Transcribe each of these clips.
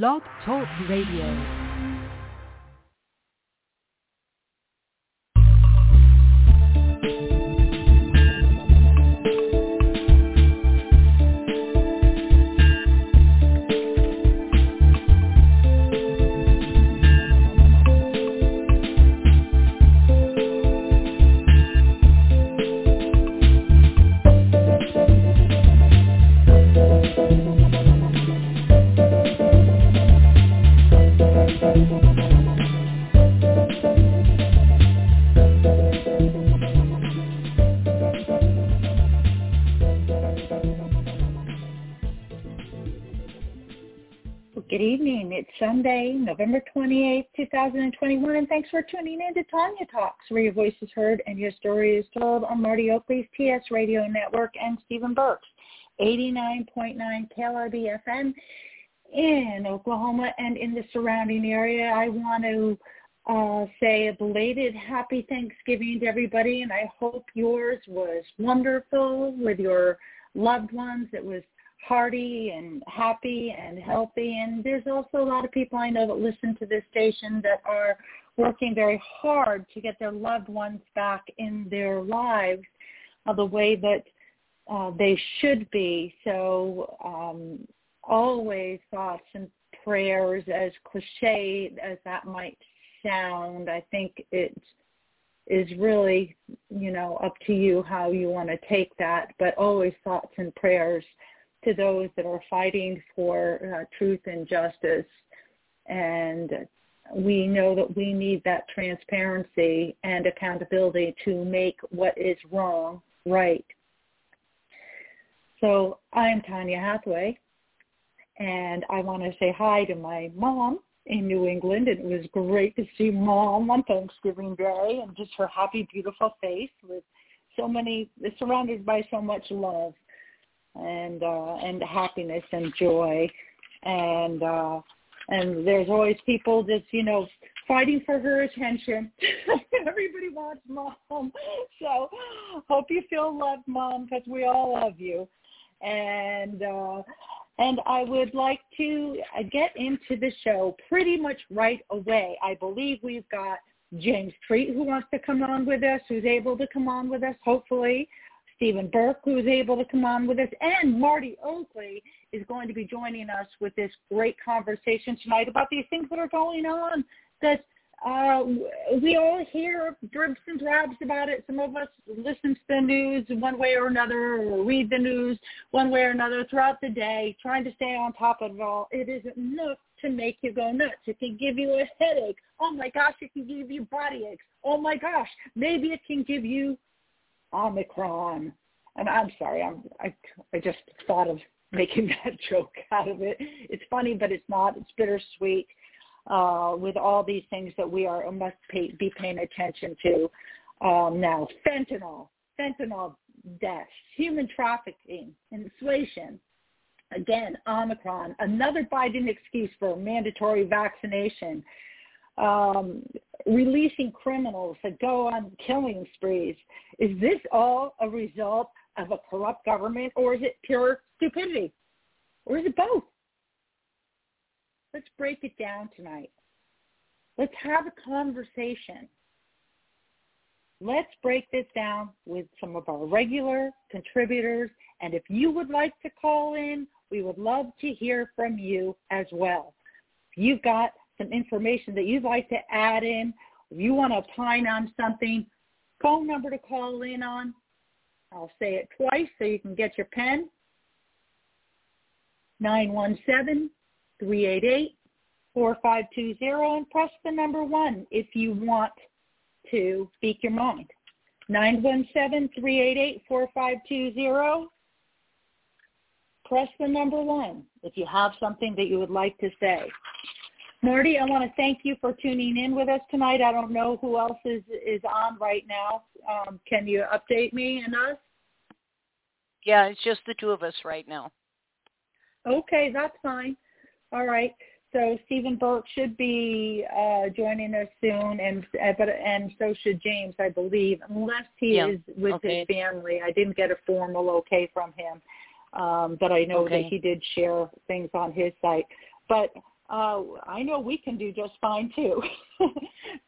Blog Talk Radio. Sunday, November 28th, 2021, and thanks for tuning in to Tanya Talks, where your voice is heard and your story is told on Marty Oakley's TS Radio Network and Stephen Burke's 89.9 KLRB FM in Oklahoma and in the surrounding area. I want to uh, say a belated happy Thanksgiving to everybody, and I hope yours was wonderful with your loved ones. It was hearty and happy and healthy. And there's also a lot of people I know that listen to this station that are working very hard to get their loved ones back in their lives uh, the way that uh, they should be. So um, always thoughts and prayers, as cliche as that might sound, I think it is really, you know, up to you how you want to take that, but always thoughts and prayers to those that are fighting for uh, truth and justice. And we know that we need that transparency and accountability to make what is wrong right. So I'm Tanya Hathaway, and I want to say hi to my mom in New England. And it was great to see mom on Thanksgiving Day and just her happy, beautiful face with so many, surrounded by so much love and uh, and happiness and joy, and uh, and there's always people just you know fighting for her attention. Everybody wants mom, so hope you feel loved, mom, because we all love you, and. uh and I would like to get into the show pretty much right away. I believe we've got James Treat who wants to come on with us, who's able to come on with us, hopefully. Stephen Burke, who is able to come on with us, and Marty Oakley is going to be joining us with this great conversation tonight about these things that are going on that uh, we all hear dribs and drabs about it. Some of us listen to the news one way or another or read the news one way or another throughout the day, trying to stay on top of it all. It isn't enough to make you go nuts. It can give you a headache. Oh my gosh, it can give you body aches. Oh my gosh, maybe it can give you Omicron. And I'm sorry, I'm, I, I just thought of making that joke out of it. It's funny, but it's not. It's bittersweet uh, with all these things that we are must pay, be paying attention to um, now. Fentanyl, fentanyl deaths, human trafficking, inflation. Again, Omicron, another Biden excuse for mandatory vaccination um, releasing criminals that go on killing sprees. Is this all a result of a corrupt government or is it pure stupidity? Or is it both? Let's break it down tonight. Let's have a conversation. Let's break this down with some of our regular contributors. And if you would like to call in, we would love to hear from you as well. You've got some information that you'd like to add in, if you want to opine on something, phone number to call in on, I'll say it twice so you can get your pen. 917-388-4520 and press the number one if you want to speak your mind. 917-388-4520. Press the number one if you have something that you would like to say. Marty, I want to thank you for tuning in with us tonight. I don't know who else is is on right now. Um, can you update me and us? Yeah, it's just the two of us right now. Okay, that's fine. All right. So Stephen Burke should be uh, joining us soon, and uh, but and so should James, I believe, unless he yeah. is with okay. his family. I didn't get a formal okay from him, um, but I know okay. that he did share things on his site. But uh, I know we can do just fine too.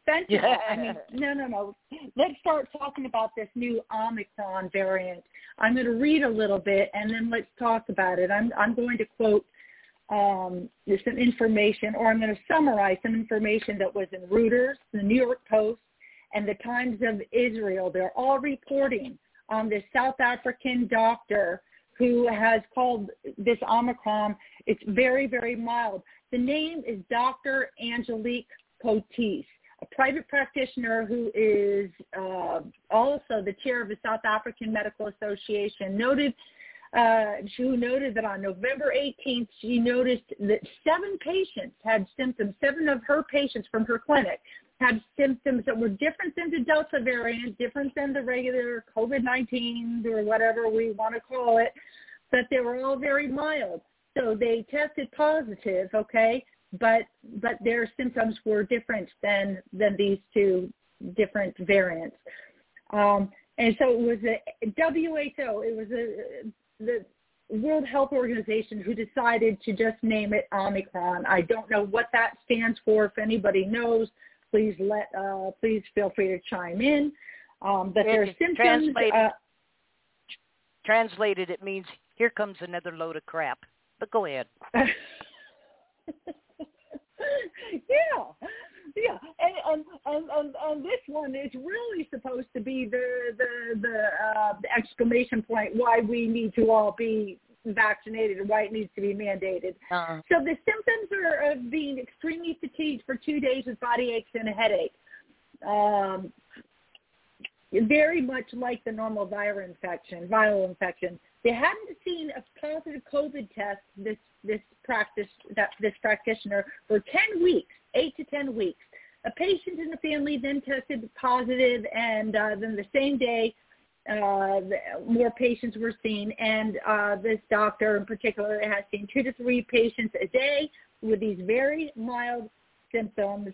fentanyl. Yeah. I mean, no, no, no. Let's start talking about this new Omicron variant. I'm going to read a little bit and then let's talk about it. I'm I'm going to quote um, some information, or I'm going to summarize some information that was in Reuters, the New York Post, and the Times of Israel. They're all reporting on this South African doctor who has called this Omicron. It's very, very mild. The name is Dr. Angelique Coetzee, a private practitioner who is uh, also the chair of the South African Medical Association. Noted, uh, she noted that on November 18th, she noticed that seven patients had symptoms. Seven of her patients from her clinic had symptoms that were different than the Delta variant, different than the regular COVID-19 or whatever we want to call it, but they were all very mild. So they tested positive, okay, but but their symptoms were different than than these two different variants. Um, and so it was a WHO, it was a the World Health Organization who decided to just name it Omicron. I don't know what that stands for. If anybody knows, please let uh, please feel free to chime in. Um, but their symptoms. Translated, uh, translated, it means here comes another load of crap. But go ahead. yeah, yeah, and and, and and and this one is really supposed to be the the the, uh, the exclamation point why we need to all be vaccinated and why it needs to be mandated. Uh, So the symptoms are of being extremely fatigued for two days with body aches and a headache. Um, very much like the normal viral infection, viral infection. They hadn't seen a positive COVID test. This this practice that this practitioner for ten weeks, eight to ten weeks. A patient in the family then tested positive, and uh, then the same day, uh, more patients were seen. And uh, this doctor in particular has seen two to three patients a day with these very mild symptoms.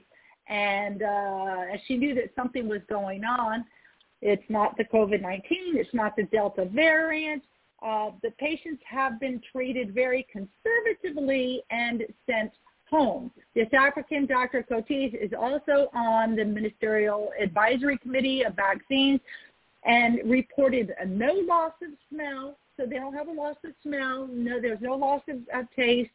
And uh, she knew that something was going on. It's not the COVID-19. It's not the Delta variant. Uh, the patients have been treated very conservatively and sent home. This African Dr. Coetzee is also on the Ministerial Advisory Committee of Vaccines and reported no loss of smell. So they don't have a loss of smell. No, there's no loss of, of taste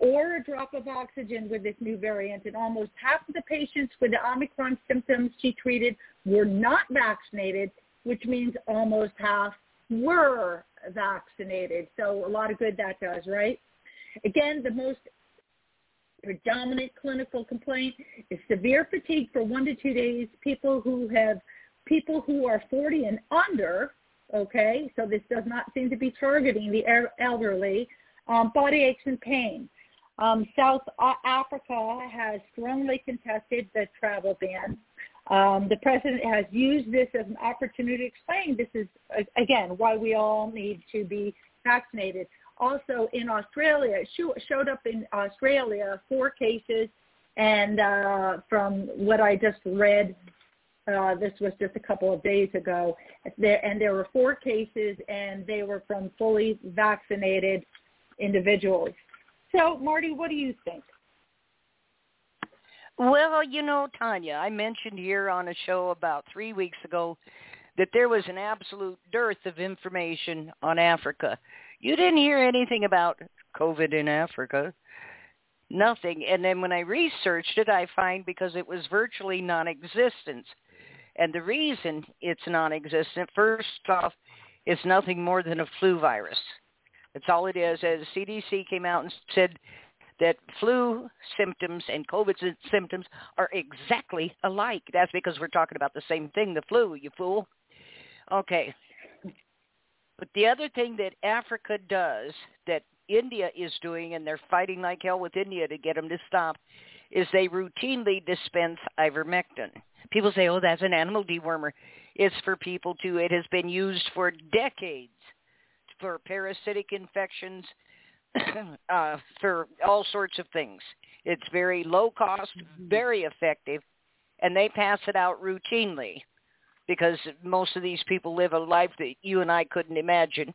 or a drop of oxygen with this new variant. And almost half of the patients with the Omicron symptoms she treated were not vaccinated, which means almost half were vaccinated. So a lot of good that does, right? Again, the most predominant clinical complaint is severe fatigue for one to two days. People who have people who are 40 and under, okay, so this does not seem to be targeting the elderly, um, body aches and pain. Um, South Africa has strongly contested the travel ban. Um, the president has used this as an opportunity to explain this is, again, why we all need to be vaccinated. Also in Australia, it showed up in Australia, four cases, and uh, from what I just read, uh, this was just a couple of days ago, there, and there were four cases, and they were from fully vaccinated individuals. So, Marty, what do you think? Well, you know, Tanya, I mentioned here on a show about three weeks ago that there was an absolute dearth of information on Africa. You didn't hear anything about COVID in Africa. Nothing. And then when I researched it, I find because it was virtually non-existent. And the reason it's non-existent, first off, it's nothing more than a flu virus. That's all it is. As CDC came out and said that flu symptoms and COVID symptoms are exactly alike. That's because we're talking about the same thing, the flu, you fool. Okay. But the other thing that Africa does that India is doing, and they're fighting like hell with India to get them to stop, is they routinely dispense ivermectin. People say, oh, that's an animal dewormer. It's for people to, it has been used for decades for parasitic infections, uh, for all sorts of things. It's very low cost, very effective, and they pass it out routinely because most of these people live a life that you and I couldn't imagine.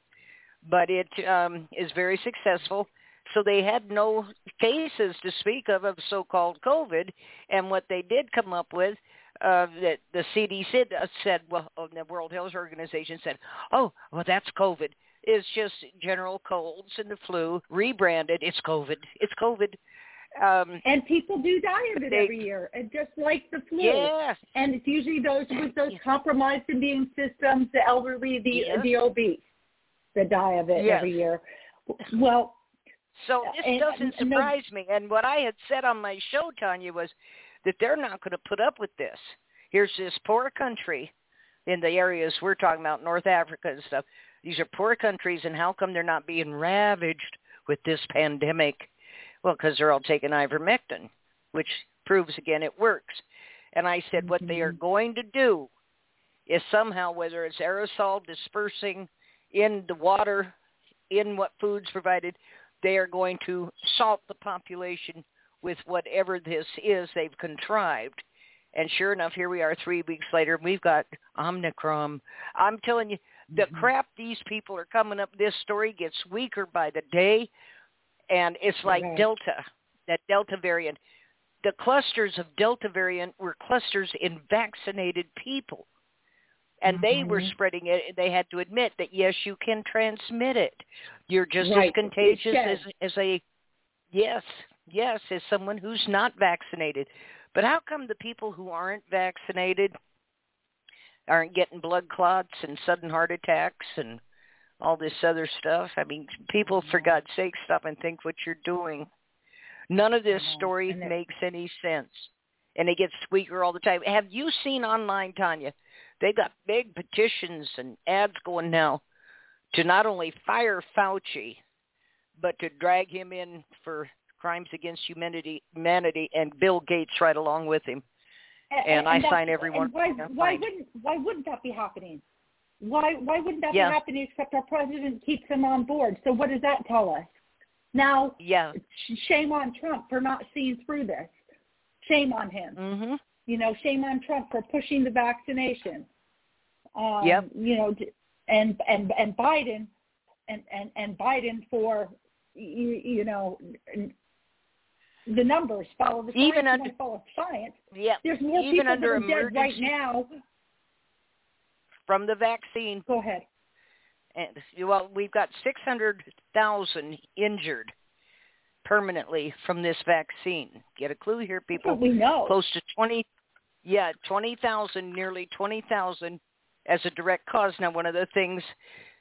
But it um, is very successful. So they had no cases to speak of of so-called COVID. And what they did come up with, uh, that the CDC said, well, oh, the World Health Organization said, oh, well, that's COVID. It's just general colds and the flu rebranded. It's COVID. It's COVID. Um, and people do die of it they, every year, and just like the flu. Yes. And it's usually those with those compromised immune systems, the elderly, the yes. the obese, that die of it yes. every year. Well, so this and, doesn't and, surprise me. And what I had said on my show, Tanya, was that they're not going to put up with this. Here's this poor country in the areas we're talking about, North Africa and stuff. These are poor countries, and how come they're not being ravaged with this pandemic? Well, because they're all taking ivermectin, which proves again it works. And I said, mm-hmm. what they are going to do is somehow, whether it's aerosol dispersing in the water, in what food's provided, they are going to salt the population with whatever this is they've contrived. And sure enough, here we are three weeks later, and we've got Omicron. I'm telling you, the mm-hmm. crap these people are coming up, this story gets weaker by the day and it's like right. Delta, that Delta variant. The clusters of Delta variant were clusters in vaccinated people. And mm-hmm. they were spreading it. They had to admit that yes, you can transmit it. You're just right. as contagious as, as a yes, yes, as someone who's not vaccinated. But how come the people who aren't vaccinated aren't getting blood clots and sudden heart attacks and all this other stuff. I mean, people, for God's sake, stop and think what you're doing. None of this story makes any sense. And it gets weaker all the time. Have you seen online, Tanya? They got big petitions and ads going now to not only fire Fauci, but to drag him in for crimes against humanity, humanity and Bill Gates right along with him. And, and, I sign every one. Why, why wouldn't why wouldn't that be happening? Why why wouldn't that yeah. be happening except our president keeps them on board? So what does that tell us? Now, yeah. shame on Trump for not seeing through this. Shame on him. Mm-hmm. You know, shame on Trump for pushing the vaccination. Um, yep. You know, and and and Biden, and and and Biden for you, you know the numbers follow the science. Even under follow science. Yeah. There's more even people under that are dead right now from the vaccine. Go ahead. And well, we've got 600,000 injured permanently from this vaccine. Get a clue here, people. we know. Close to 20, yeah, 20,000, nearly 20,000 as a direct cause. Now, one of the things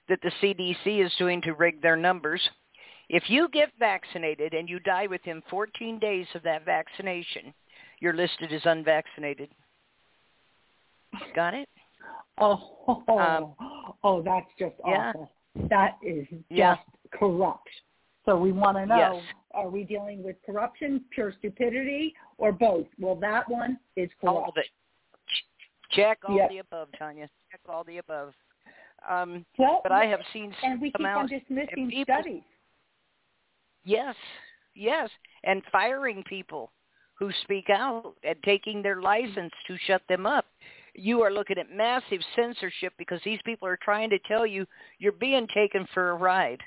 that the CDC is doing to rig their numbers, if you get vaccinated and you die within 14 days of that vaccination, you're listed as unvaccinated. Got it? Oh, oh, um, oh, that's just yeah. awful. That is just yeah. corrupt. So we want to know, yes. are we dealing with corruption, pure stupidity, or both? Well, that one is corrupt. All of it. Check all yep. the above, Tanya. Check all the above. Um, well, but I have seen and we keep on dismissing people, studies. Yes, yes, and firing people who speak out and taking their license to shut them up you are looking at massive censorship because these people are trying to tell you you're being taken for a ride.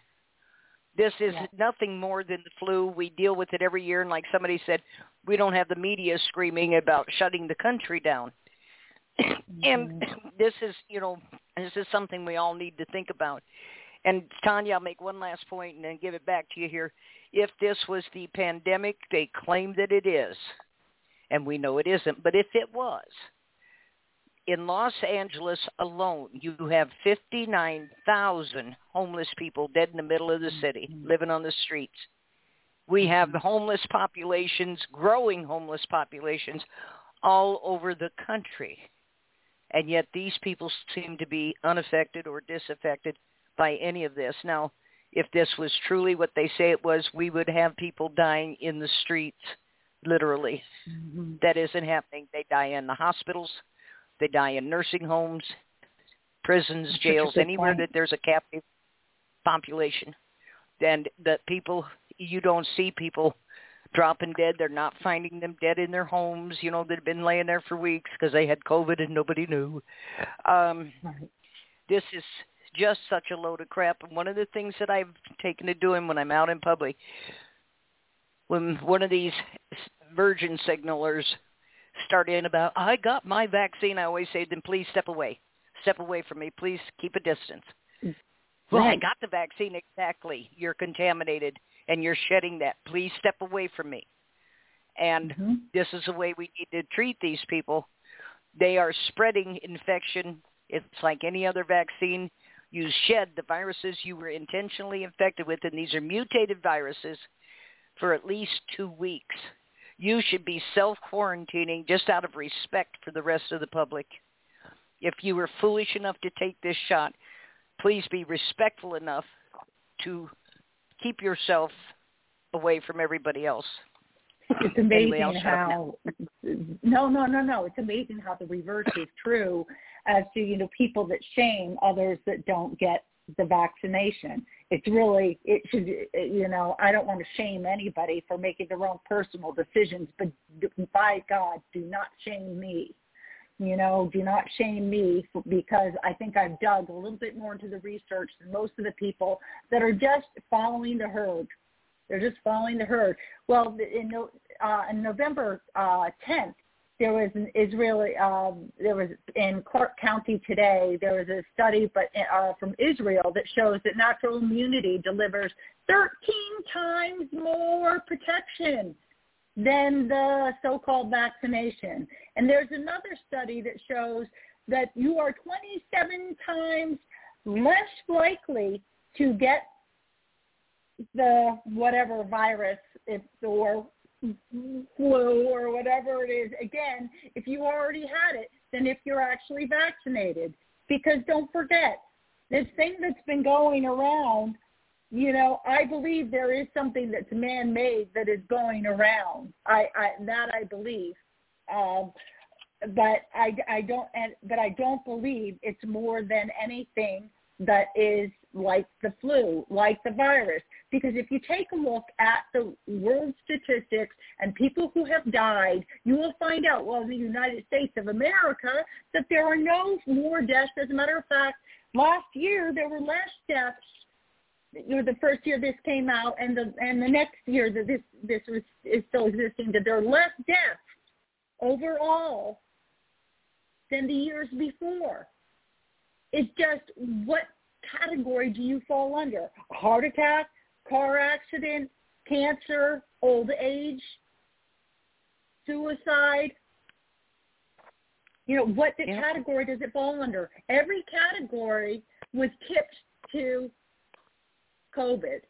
This is yeah. nothing more than the flu. We deal with it every year, and like somebody said, we don't have the media screaming about shutting the country down. Mm-hmm. and this is, you know, this is something we all need to think about. And Tanya, I'll make one last point and then give it back to you here. If this was the pandemic they claim that it is, and we know it isn't, but if it was, in Los Angeles alone, you have 59,000 homeless people dead in the middle of the city, mm-hmm. living on the streets. We have homeless populations, growing homeless populations all over the country. And yet these people seem to be unaffected or disaffected by any of this. Now, if this was truly what they say it was, we would have people dying in the streets, literally. Mm-hmm. That isn't happening. They die in the hospitals they die in nursing homes, prisons, That's jails, anywhere point. that there's a captive population. And that people, you don't see people dropping dead. They're not finding them dead in their homes, you know, that have been laying there for weeks because they had COVID and nobody knew. Um, right. This is just such a load of crap. And one of the things that I've taken to doing when I'm out in public, when one of these virgin signalers start in about, I got my vaccine, I always say, then please step away. Step away from me. Please keep a distance. Well, I got the vaccine exactly. You're contaminated and you're shedding that. Please step away from me. And Mm-hmm. this is the way we need to treat these people. They are spreading infection. It's like any other vaccine. You shed the viruses you were intentionally infected with, and these are mutated viruses for at least two weeks. You should be self-quarantining just out of respect for the rest of the public. If you were foolish enough to take this shot, please be respectful enough to keep yourself away from everybody else. It's amazing I'll shut up how no, no, no, no. It's amazing how the reverse is true as to you know people that shame others that don't get the vaccination. It's really it should you know I don't want to shame anybody for making their own personal decisions, but by God, do not shame me. You know, do not shame me because I think I've dug a little bit more into the research than most of the people that are just following the herd. They're just following the herd. Well, in, uh, in November uh, 10th, there was an Israeli. Um, there was in Clark County today. There was a study, but uh, from Israel that shows that natural immunity delivers 13 times more protection than the so-called vaccination. And there's another study that shows that you are 27 times less likely to get the whatever virus if or flu or whatever it is again if you already had it than if you're actually vaccinated. Because don't forget this thing that's been going around you know i believe there is something that's man made that is going around. I, I that i believe. Um but i i don't and but i don't believe it's more than anything that is like the flu, like the virus. Because if you take a look at the world statistics and people who have died, you will find out, well, in the United States of America, that there are no more deaths. As a matter of fact, last year there were less deaths. You know, the first year this came out, and the and the next year that this this was is still existing, that there are less deaths overall than the years before. It's just what category do you fall under? A heart attack, car accident, cancer, old age, suicide? You know, what the Yeah. category does it fall under? Every category was tipped to COVID.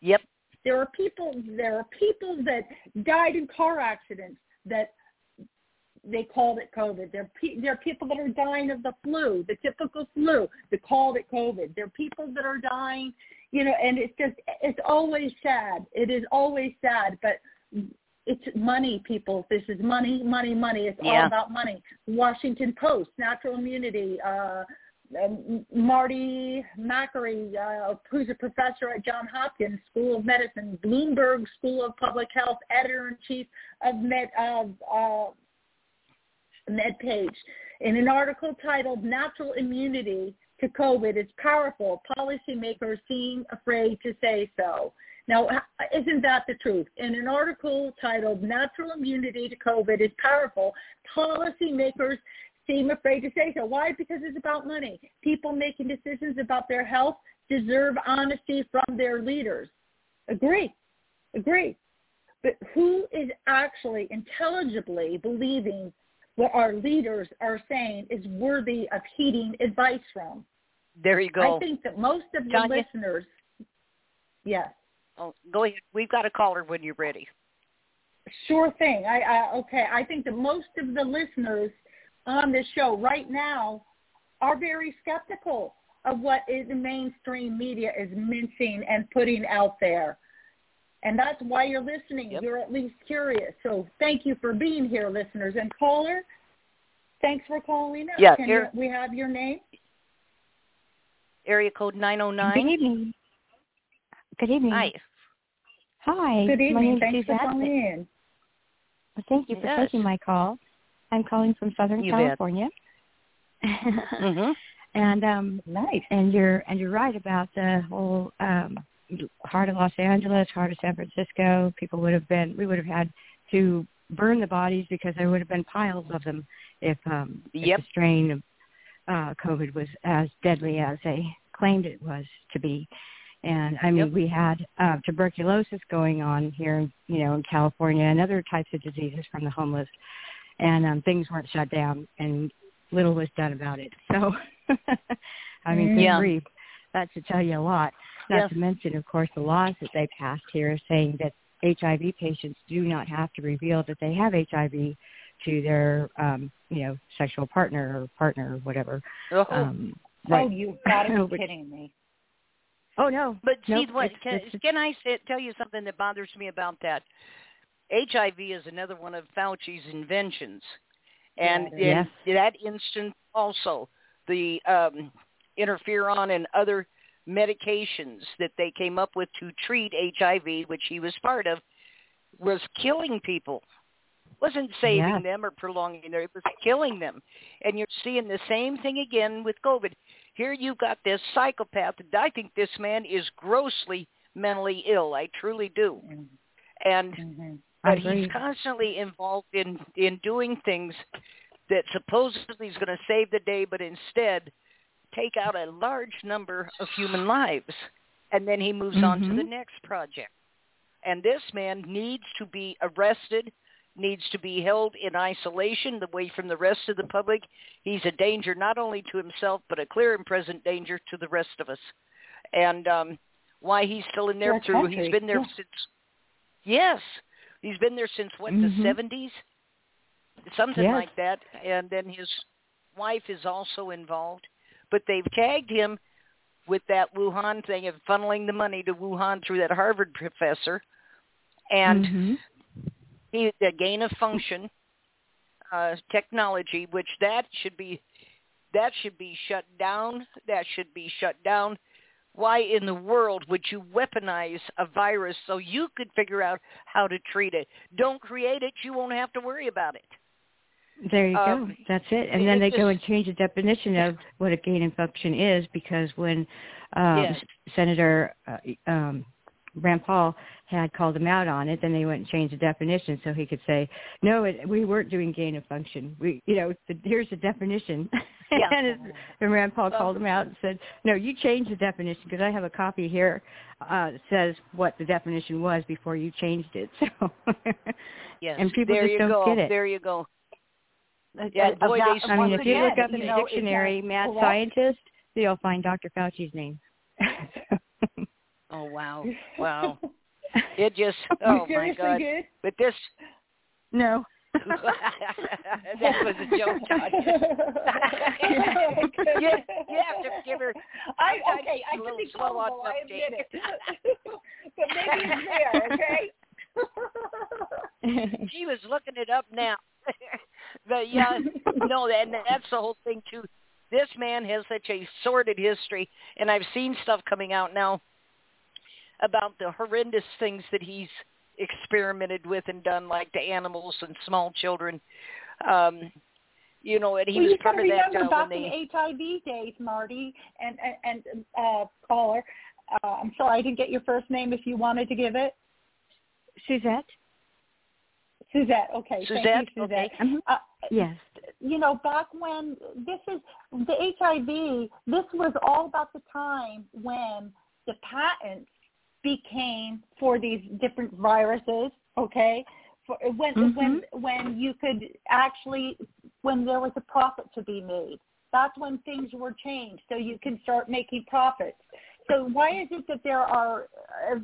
Yep. There are people there are people that died in car accidents that they called it COVID. There pe- there are people that are dying of the flu, the typical flu. They called it COVID. There are people that are dying, you know, and it's just, it's always sad. It is always sad, but it's money, people. This is money, money, money. It's Yeah. all about money. Washington Post, natural immunity, uh, um, Marty Makary, uh, who's a professor at Johns Hopkins School of Medicine, Bloomberg School of Public Health, editor-in-chief of Med, of, uh, MedPage, in an article titled "Natural Immunity to COVID is Powerful." Policymakers seem afraid to say so. Now, isn't that the truth? In an article titled "Natural Immunity to COVID is Powerful," policymakers seem afraid to say so. Why? Because it's about money. People making decisions about their health deserve honesty from their leaders. Agree. Agree. But who is actually intelligibly believing what our leaders are saying is worthy of heeding advice from? There you go. I think that most of the listeners, yes, oh, go ahead. We've got a caller when you're ready. Sure thing. I, I okay. I think that most of the listeners on this show right now are very skeptical of what is the mainstream media is mincing and putting out there. And that's why you're listening. Yep. You're at least curious. So thank you for being here, listeners. And caller, thanks for calling Us. Yeah, Can here- we have your name? Area code 909. Good 909. evening. Good evening. Hi. Hi. Good My evening. name is Thanks for calling in. Well, Thank you for Yes. taking my call. I'm calling from Southern You bet. California. hmm And um nice. And you're and you're right about the whole um heart of Los Angeles, heart of San Francisco. People would have been we would have had to burn the bodies because there would have been piles of them if um yep. if the strain of uh COVID was as deadly as they claimed it was to be. And I mean, Yep. we had uh, tuberculosis going on here, you know, in California and other types of diseases from the homeless, and um, things weren't shut down, and little was done about it. So, I mean, Yeah. grief, that should tell you a lot. Not Yeah. to mention, of course, the laws that they passed here saying that HIV patients do not have to reveal that they have HIV to their, um, you know, sexual partner or partner or whatever. Oh, Um, Oh, right. you've got to be kidding me. Oh no. But see what? it's- Can, it's- can I say, tell you something that bothers me about that? HIV is another one of Fauci's inventions, and Yeah, in that instance also the um, interferon and other medications that they came up with to treat HIV, which he was part of, was killing people. Wasn't saving Yeah. them or prolonging their, it was killing them. And you're seeing the same thing again with COVID. Here you've got this psychopath. and I think this man is grossly mentally ill. I truly do. Mhm. And Mhm. But he's constantly involved in in doing things that supposedly is going to save the day, but instead take out a large number of human lives, and then he moves on to the Mhm. next project. And this man needs to be arrested, needs to be held in isolation away from the rest of the public. He's a danger not only to himself, but a clear and present danger to the rest of us. And um, why he's still in there through, he's been there yeah. since, yes, he's been there since, what, Mhm. the 70s? Something Yes. like that. And then his wife is also involved. But they've tagged him with that Wuhan thing of funneling the money to Wuhan through that Harvard professor. And Mhm. he the gain of function uh, technology, which that should be that should be shut down. That should be shut down. Why in the world would you weaponize a virus so you could figure out how to treat it? Don't create it. You won't have to worry about it. There you Um, go. That's it. And then they go and change the definition of what a gain in function is because when um, Yes. Senator uh, um, Rand Paul had called him out on it, then they went and changed the definition so he could say, "No, it, we weren't doing gain of function. We, you know, the, here's the definition." Yeah. and, it, and Rand Paul Well- called him out and said, "No, you changed the definition because I have a copy here uh, that says what the definition was before you changed it." So, Yes. and people there just you don't go. get it. There you go. Yeah, Uh, boy, about- they- I mean, once if you again, look up in the know, is that dictionary, mad correct? scientist, you'll find Dr. Fauci's name. Oh wow, wow. It just oh you my god. did? But this no. that was a joke, Tanya. you, you have to give her. I I- okay. I little can be slow on gullible. I admit it, but maybe it's there. Okay. She was looking it up now. but yeah, no, and that's the whole thing too. This man has such a sordid history, and I've seen stuff coming out now about the horrendous things that he's experimented with and done, like to animals and small children. Um, you know, and he well, was you part gotta of that remember back when they. in HIV days, Marty and and, and uh, caller. Uh, I'm sorry, I didn't get your first name. If you wanted to give it, Suzette? Suzette. Okay, Suzette, thank you, Suzette. okay. Mhm. Uh, Yes. you know, back when this is the HIV, this was all about the time when the patents became for these different viruses. Okay, for, when when when you could actually when there was a profit to be made. That's when things were changed, so you can start making profits. So why is it that there are uh,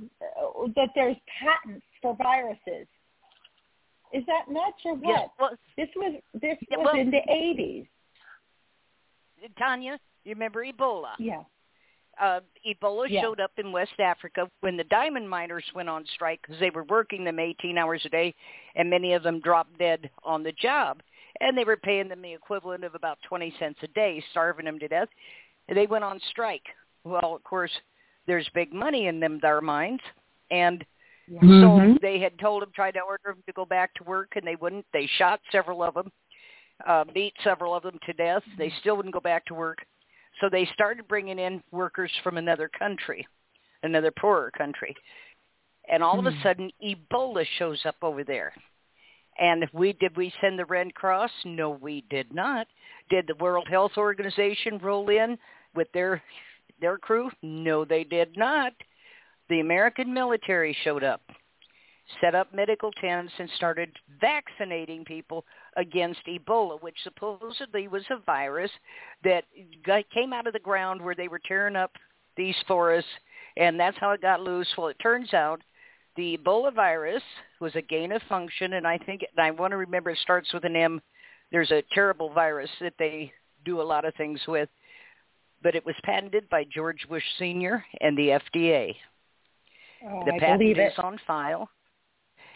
that there's patents for viruses? Is that nuts or what? Yes, well, This was this Yeah, was well- in the eighties. Tanya, you remember Ebola? Yeah. uh, Ebola Yeah. showed up in West Africa when the diamond miners went on strike because they were working them 18 hours a day, and many of them dropped dead on the job. And they were paying them the equivalent of about 20 cents a day, starving them to death. They went on strike. Well, of course, there's big money in them their mines, and so Mhm. they had told them, tried to order them to go back to work, and they wouldn't. They shot several of them, uh, beat several of them to death. They still wouldn't go back to work. So they started bringing in workers from another country, another poorer country. And all of a Hmm. sudden Ebola shows up over there. And if we did we send the Red Cross? No, we did not. Did the World Health Organization roll in with their their crew? No, they did not. The American military showed up, set up medical tents, and started vaccinating people against Ebola, which supposedly was a virus that came out of the ground where they were tearing up these forests, and that's how it got loose. Well, it turns out the Ebola virus was a gain of function, and I think and I want to remember it starts with an M. There's a terrible virus that they do a lot of things with, but it was patented by George Bush Sr. and the FDA. Oh, The I patent is on file.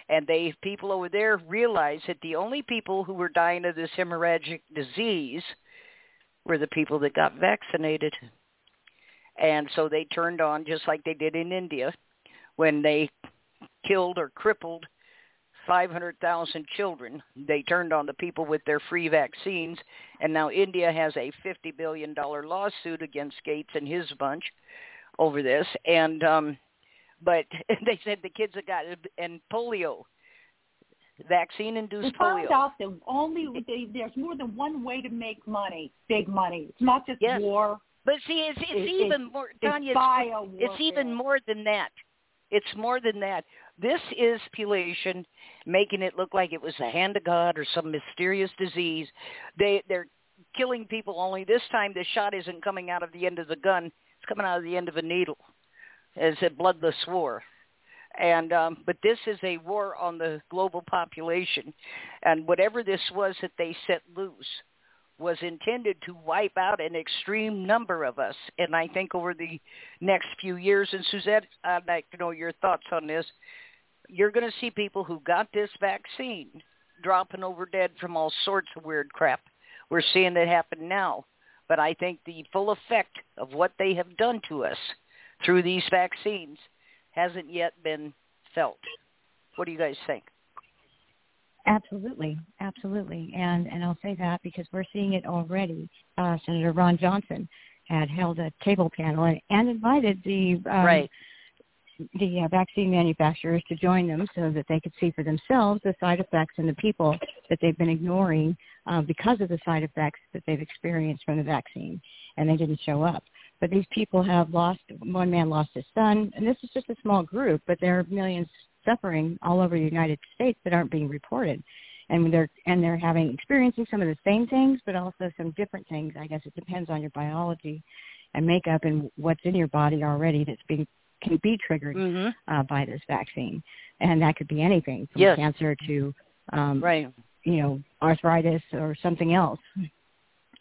And they people over there realized that the only people who were dying of this hemorrhagic disease were the people that got vaccinated. And so they turned on just like they did in India when they killed or crippled 500,000 children. They turned on the people with their free vaccines, and now India has a 50 billion dollar lawsuit against Gates and his bunch over this. And um but they said the kids that got and polio vaccine We induced found polio. out that only they, there's more than one way to make money, big money. It's not just Yes. war. But see, it's it's It- even more. Tanya, it's, it's even more than that. It's more than that. This is population making it look like it was the hand of God or some mysterious disease. They they're killing people. Only this time the shot isn't coming out of the end of the gun. It's coming out of the end of a needle. It's a bloodless war. And um, but this is a war on the global population, and whatever this was that they set loose was intended to wipe out an extreme number of us. And I think over the next few years, and Suzette, I'd like to know your thoughts on this. You're going to see people who got this vaccine dropping over dead from all sorts of weird crap. We're seeing that happen now. But I think the full effect of what they have done to us through these vaccines hasn't yet been felt. What do you guys think? Absolutely, absolutely, and and I'll say that because we're seeing it already. Uh, Senator Ron Johnson had held a table panel and, and invited the um, right. The uh, vaccine manufacturers to join them so that they could see for themselves the side effects in the people that they've been ignoring uh, because of the side effects that they've experienced from the vaccine, and they didn't show up. But these people have lost. One man lost his son, and this is just a small group, but there are millions suffering all over the United States that aren't being reported. And they're and they're having experiencing some of the same things, but also some different things. I guess it depends on your biology and makeup and what's in your body already that's being can be triggered Mhm. uh, by this vaccine, and that could be anything from Yes. cancer to um, Right. you know arthritis or something else.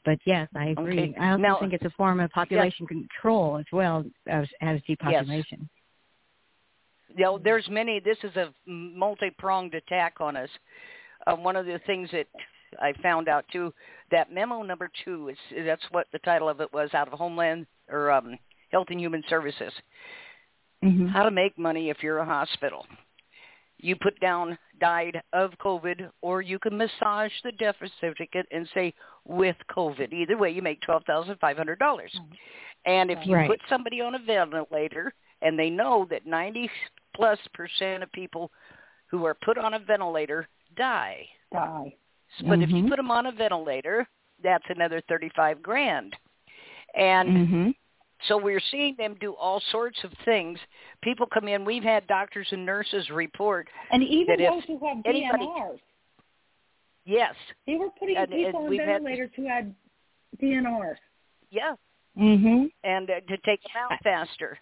But yes, I agree. Okay. I also Now- think it's a form of population control as well as as depopulation. you know, there's many. This is a multi-pronged attack on us. Uh, one of the things that I found out too, that memo number two is that's what the title of it was out of Homeland or um, Health and Human Services. Mm-hmm. How to make money if you're a hospital. You put down died of COVID, or you can massage the death certificate and say with COVID. Either way, you make twelve thousand five hundred dollars. And if you Right. put somebody on a ventilator, and they know that ninety plus percent of people who are put on a ventilator die, Die. but if you Mhm. put them on a ventilator, that's another thirty-five grand. And Mm-hmm. So we're seeing them do all sorts of things. People come in. We've had doctors and nurses report, And even those who have anybody- DNRs, yes, they were putting And- and people on we've had- ventilators who had DNRs. yeah, Mm-hmm. and uh, to take them out faster.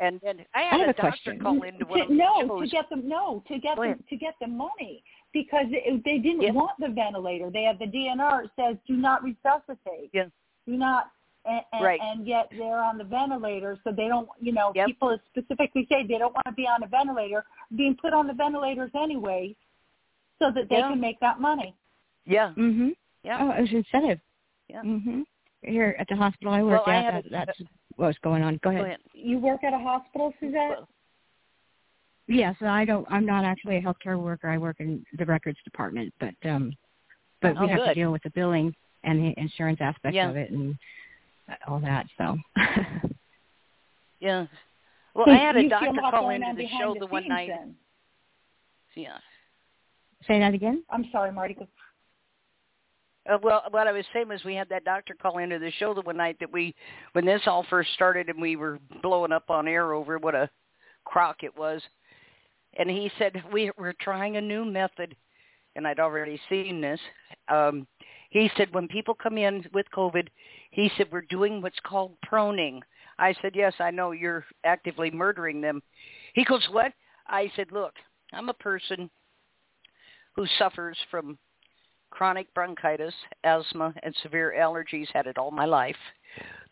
And then I had I a a doctor call into one To, no, to get them no to get them to get the money because it, they didn't Yeah. want the ventilator. They have the DNR. It says do not resuscitate. Yeah. Do not. And, and, Right. and yet they're on the ventilator, so they don't. You know, Yep. people specifically say they don't want to be on a ventilator, being put on the ventilators anyway, so that they Yeah. can make that money. Yeah, Mm-hmm. yeah, Oh, it was incentive. yeah. Mm-hmm. Here at the hospital I work Well, at, had that, a- that's what's going on. Go Go ahead. ahead. You work at a hospital, Suzette? Yes, I don't. I'm not actually a healthcare worker. I work in the records department, but um, but Oh, we have good. to deal with the billing and the insurance aspect Yeah. of it, and all that. So. yeah. Well, So I had a doctor feel a lot call into the behind show the the one night. then. Yeah. Say that again. I'm sorry, Marty. Uh, well, what I was saying was we had that doctor call into the show the one night that we, when this all first started and we were blowing up on air over what a crock it was, and he said we we're trying a new method, and I'd already seen this. Um, he said when people come in with COVID, he said we're doing what's called proning. I said yes, I know you're actively murdering them. He goes what? I said look, I'm a person who suffers from chronic bronchitis, asthma, and severe allergies. Had it all my life.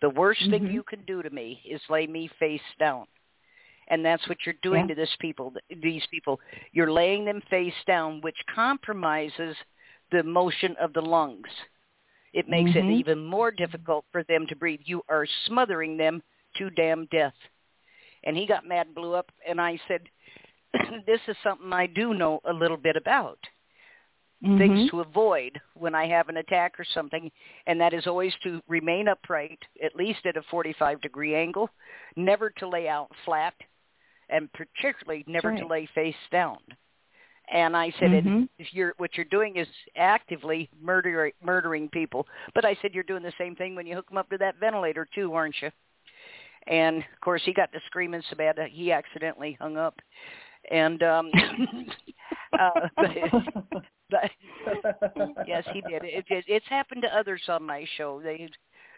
The worst thing Mhm. you can do to me is lay me face down, and that's what you're doing Yeah. to this people. These people, you're laying them face down, which compromises the motion of the lungs. It makes Mhm. it even more difficult for them to breathe. You are smothering them to damn death. And he got mad, and blew up, and I said, "This is something I do know a little bit about." Mhm. things to avoid when I have an attack or something, and that is always to remain upright, at least at a 45 degree angle, never to lay out flat, and particularly never to lay face down. And I said, Mhm. if you're, what you're doing is actively murdering murdering people. But I said you're doing the same thing when you hook them up to that ventilator too, aren't you? And of course, he got to screaming so bad that he accidentally hung up. And um, uh, but, but yes, he did. It, it, it's happened to others on my show. They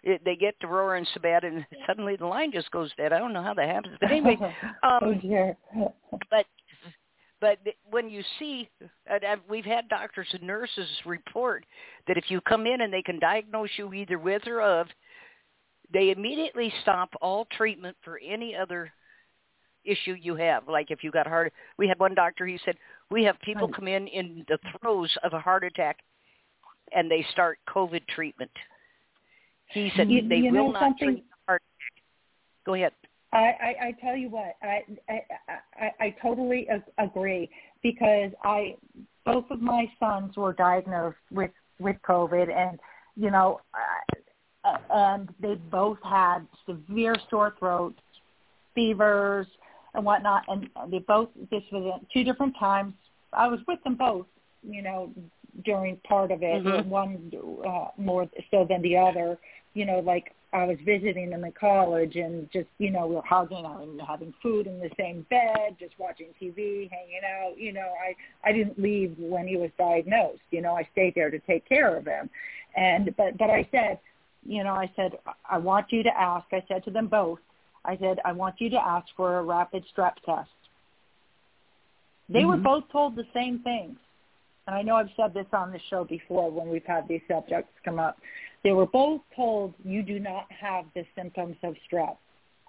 it, they get to roaring so bad, and suddenly the line just goes dead. I don't know how that happens, but anyway, oh um, dear. but but when you see, we've had doctors and nurses report that if you come in and they can diagnose you either with or of, they immediately stop all treatment for any other issue you have. Like if you got heart, we had one doctor. He said we have people come in in the throes of a heart attack, and they start COVID treatment. He said You- they you will not something? treat the heart. Go ahead. I, I, I tell you what, I, I, I, I totally ag- agree because I, both of my sons were diagnosed with with COVID, and you know, uh, and they both had severe sore throats, fevers, and whatnot, and they both. This was two different times. I was with them both, you know, during part of it. Mhm. One uh, more so than the other. You know, like I was visiting them in college and just, you know, we were hugging and having food in the same bed, just watching TV, hanging out. You know, I I didn't leave when he was diagnosed. You know, I stayed there to take care of him. And but but I said, you know, I said I want you to ask. I said to them both. I said I want you to ask for a rapid strep test. They were Mhm. both told the same things. And I know I've said this on the show before when we've had these subjects come up. They were both told you do not have the symptoms of strep.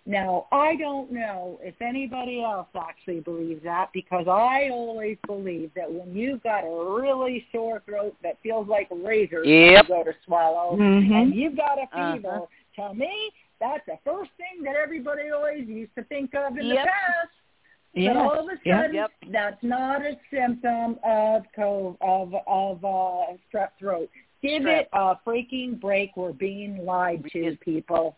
Now, I don't know if anybody else actually believes that because I always believe that when you've got a really sore throat that feels like razors when you Yep. go to swallow Mhm. and you've got a fever, Uh-huh. to me, that's the first thing that everybody always used to think of in Yep. the past. Yes. But all of a sudden, Yep. that's not a symptom of co- of of uh, strep throat. Give Strep. it a freaking break. We're being lied to, It- people.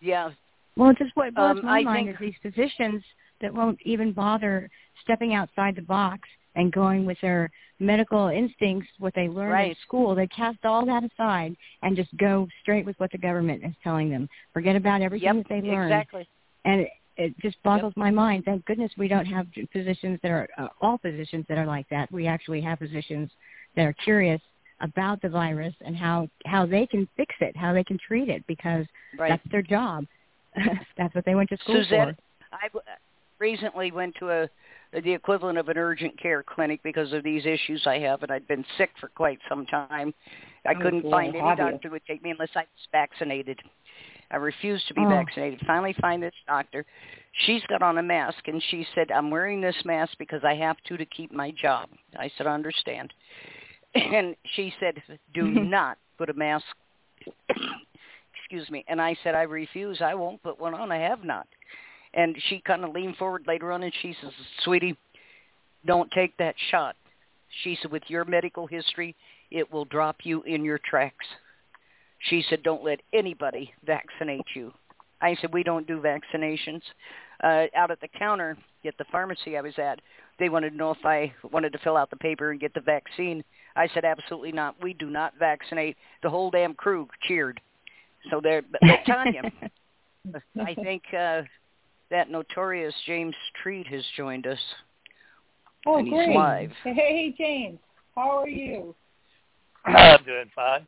Yeah. Well, just what blows Um, my I mind think- is these physicians that won't even bother stepping outside the box and going with their medical instincts, what they learned in Right. school. They cast all that aside and just go straight with what the government is telling them. Forget about everything Yep. that they learned. Exactly. And it, it just boggles my mind. Thank goodness we don't have physicians that are uh, all physicians that are like that. We actually have physicians that are curious about the virus and how how they can fix it, how they can treat it, because Right. that's their job. that's what they went to school Suzette, for. I w- recently went to a the equivalent of an urgent care clinic because of these issues I have, and I'd been sick for quite some time. I Oh, couldn't boy, find any have you? doctor would take me unless I was vaccinated. I refused to be Oh. vaccinated. Finally, find this doctor. She's got on a mask, and she said, "I'm wearing this mask because I have to to keep my job." I said, "I understand." And she said, "Do not put a mask." Excuse me. And I said, "I refuse. I won't put one on. I have not." And she kind of leaned forward later on, and she says, "Sweetie, don't take that shot." She said, "With your medical history, it will drop you in your tracks." She said, "Don't let anybody vaccinate you." I said, "We don't do vaccinations." Uh, out at the counter at the pharmacy I was at, they wanted to know if I wanted to fill out the paper and get the vaccine. I said, "Absolutely not. We do not vaccinate." The whole damn crew cheered. So there, but, but Tanya, I think uh, that notorious James Treat has joined us. Oh, and great. He's live. Hey, James. How are you? I'm doing fine.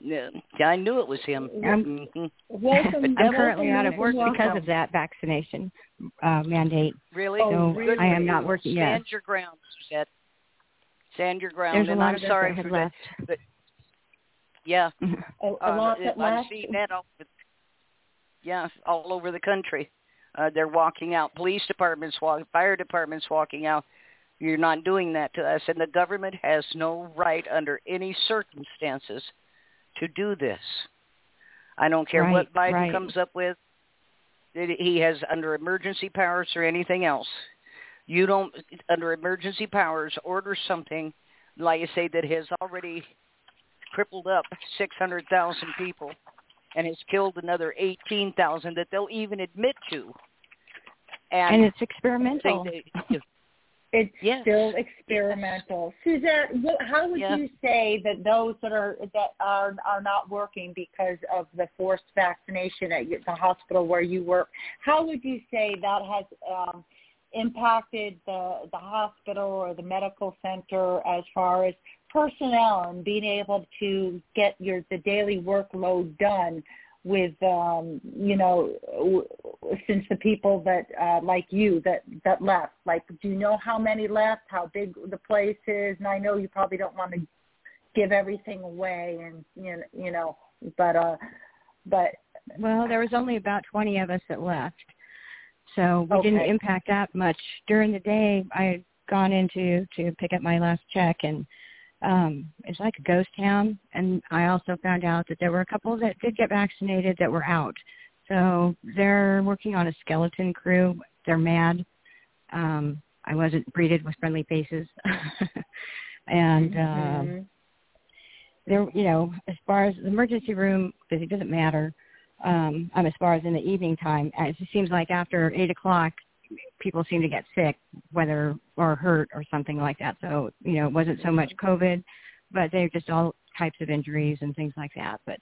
Yeah, I knew it was him. I'm- hmm Welcome. I'm currently out of work welcome, because of that vaccination uh, mandate. Really? Oh, So really? I am not working yet. Stand your ground, Suzette. Stand your ground. There's and I'm sorry for left. that. Yeah. A, a uh, lot that I'm left. seeing that all yeah, all over the country. Uh, they're walking out. Police departments, walk, fire departments walking out. You're not doing that to us, and the government has no right under any circumstances to do this. I don't care what Biden right. comes up with. that He has under emergency powers or anything else. You don't under emergency powers order something like you say that has already crippled up 600,000 people and has killed another 18,000 that they'll even admit to. And, And it's experimental. they, It's Yes. still experimental. Suzette, what, how would Yeah. you say that those that are that are are not working because of the forced vaccination at the hospital where you work? How would you say that has um, impacted the the hospital or the medical center as far as personnel and being able to get your the daily workload done with um you know w- since the people that uh like you that that left. Like do you know how many left? How big the place is? And i know you probably don't want to give everything away and you know you know but uh but Well, there was only about 20 of us that left. So we didn't impact that much. During the day, I had gone into to pick up my last check and um it's like a ghost town and I also found out that there were a couple that did get vaccinated that were out. So they're working on a skeleton crew. They're mad. Um I wasn't greeted with friendly faces. and um mhm. there you know as far as the emergency room because it doesn't matter um um as far as in the evening time. Uh, it seems like after eight o'clock people seem to get sick whether or hurt or something like that. So you know it wasn't so much covid but they're just all types of injuries and things like that. But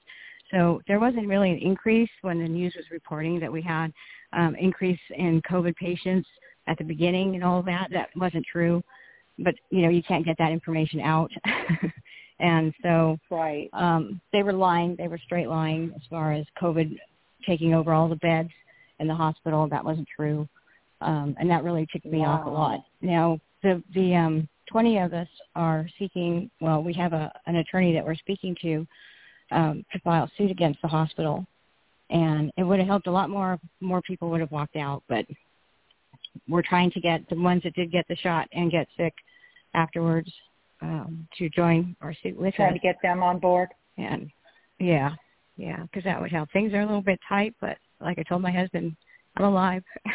so there wasn't really an increase when the news was reporting that we had um increase in covid patients at the beginning and all that. That wasn't true. But you know you can't get that information out and so right. um they were lying they were straight lying as far as covid taking over all the beds in the hospital. That wasn't true. Um and that really ticked me off a lot. Now the the um 20 of us are seeking well we have a an attorney that we're speaking to um to file suit against the hospital. And it would have helped a lot more more people would have walked out but we're trying to get the ones that did get the shot and get sick afterwards um, to join or suit with trying us. to get them on board And yeah, yeah, because that would help. Things are a little bit tight, but like I told my husband, I'm alive.